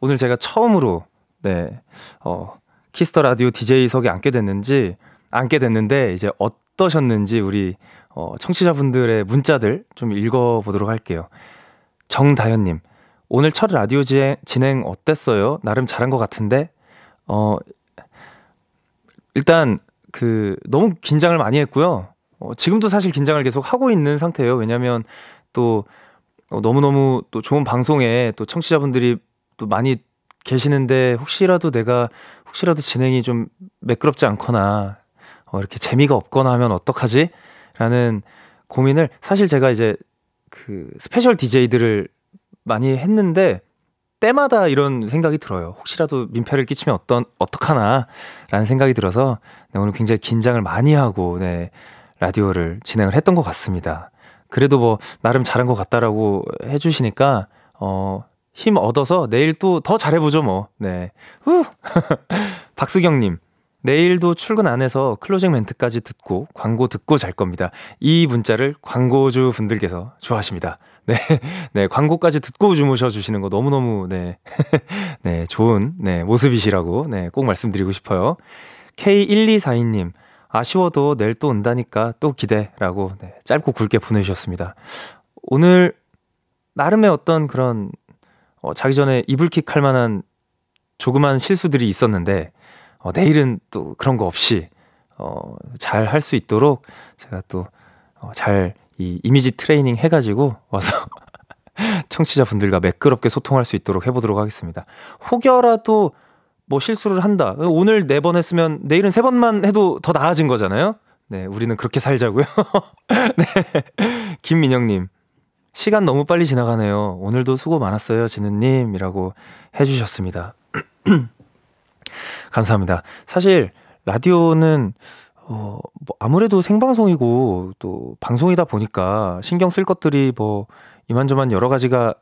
오늘 제가 처음으로 네, 어, Kiss the Radio DJ석에 앉게 됐는지 앉게 됐는데 이제 어떠셨는지 우리 어, 청취자분들의 문자들 좀 읽어보도록 할게요. 정다현님, 오늘 첫 라디오 진행 어땠어요? 나름 잘한 것 같은데, 어, 일단 그 너무 긴장을 많이 했고요. 어, 지금도 사실 긴장을 계속 하고 있는 상태예요. 왜냐하면 또 어, 너무너무 또 좋은 방송에 또 청취자분들이 또 많이 계시는데 혹시라도 내가 혹시라도 진행이 좀 매끄럽지 않거나 어, 이렇게 재미가 없거나 하면 어떡하지? 라는 고민을 사실 제가 이제 그 스페셜 DJ들을 많이 했는데 때마다 이런 생각이 들어요. 혹시라도 민폐를 끼치면 어떤 어떡하나 라는 생각이 들어서 네, 오늘 굉장히 긴장을 많이 하고 네, 라디오를 진행을 했던 것 같습니다. 그래도 뭐 나름 잘한 것 같다라고 해주시니까 어, 힘 얻어서 내일 또 더 잘해보죠 뭐. 네. 후. 박수경님. 내일도 출근 안 해서 클로징 멘트까지 듣고 광고 듣고 잘 겁니다. 이 문자를 광고주 분들께서 좋아하십니다. 네. 네, 광고까지 듣고 주무셔 주시는 거 너무너무 네. 네, 좋은 네, 모습이시라고 네, 꼭 말씀드리고 싶어요. K1242님. 아쉬워도 내일 또 온다니까 또 기대라고 네, 짧고 굵게 보내주셨습니다. 오늘 나름의 어떤 그런 어, 자기 전에 이불킥 할 만한 조그만 실수들이 있었는데 어, 내일은 또 그런 거 없이 어, 잘 할 수 있도록 제가 또 잘 이 이미지 트레이닝 해가지고 와서 청취자분들과 매끄럽게 소통할 수 있도록 해보도록 하겠습니다. 혹여라도 뭐 실수를 한다. 오늘 네 번 했으면 내일은 세 번만 해도 더 나아진 거잖아요. 네, 우리는 그렇게 살자고요. 네. 김민영님, 시간 너무 빨리 지나가네요. 오늘도 수고 많았어요, 진우님이라고 해주셨습니다. 감사합니다. 사실 라디오는 어, 뭐 아무래도 생방송이고 또 방송이다 보니까 신경 쓸 것들이 뭐 이만저만 여러 가지가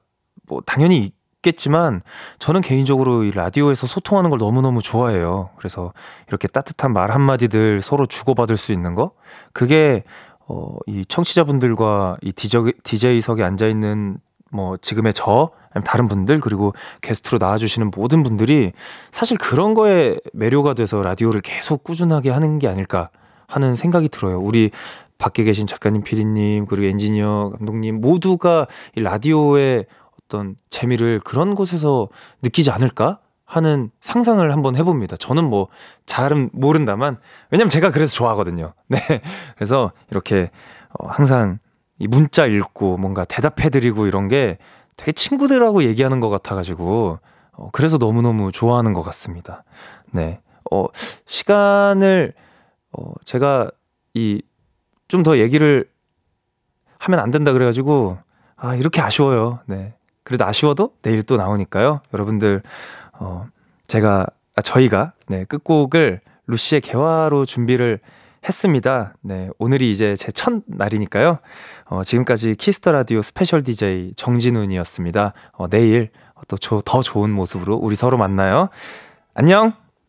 뭐 당연히 있겠지만 저는 개인적으로 이 라디오에서 소통하는 걸 너무너무 좋아해요. 그래서 이렇게 따뜻한 말 한마디들 서로 주고받을 수 있는 거 그게 어, 이 청취자분들과 이 디제이석에 앉아있는 뭐 지금의 저 다른 분들 그리고 게스트로 나와주시는 모든 분들이 사실 그런 거에 매료가 돼서 라디오를 계속 꾸준하게 하는 게 아닐까 하는 생각이 들어요. 우리 밖에 계신 작가님, 피디님 그리고 엔지니어, 감독님 모두가 이 라디오의 어떤 재미를 그런 곳에서 느끼지 않을까 하는 상상을 한번 해봅니다. 저는 뭐 잘은 모른다만 왜냐면 제가 그래서 좋아하거든요. 네, 그래서 이렇게 어, 항상 이 문자 읽고 뭔가 대답해드리고 이런 게 되게 친구들하고 얘기하는 것 같아가지고, 어, 그래서 너무 너무 좋아하는 것 같습니다. 네. 어, 시간을, 어, 제가 이, 좀 더 얘기를 하면 안 된다 그래가지고, 아, 이렇게 아쉬워요. 네. 그래도 아쉬워도 내일 또 나오니까요. 여러분들, 어, 제가, 아, 저희가, 네, 끝곡을 루시의 개화로 준비를 했습니다. 네, 오늘이 이제 제 첫 날이니까요. 어, 지금까지 키스 더 라디오 스페셜 DJ 정진운이었습니다. 어, 내일 또 더 좋은 모습으로 우리 서로 만나요. 안녕!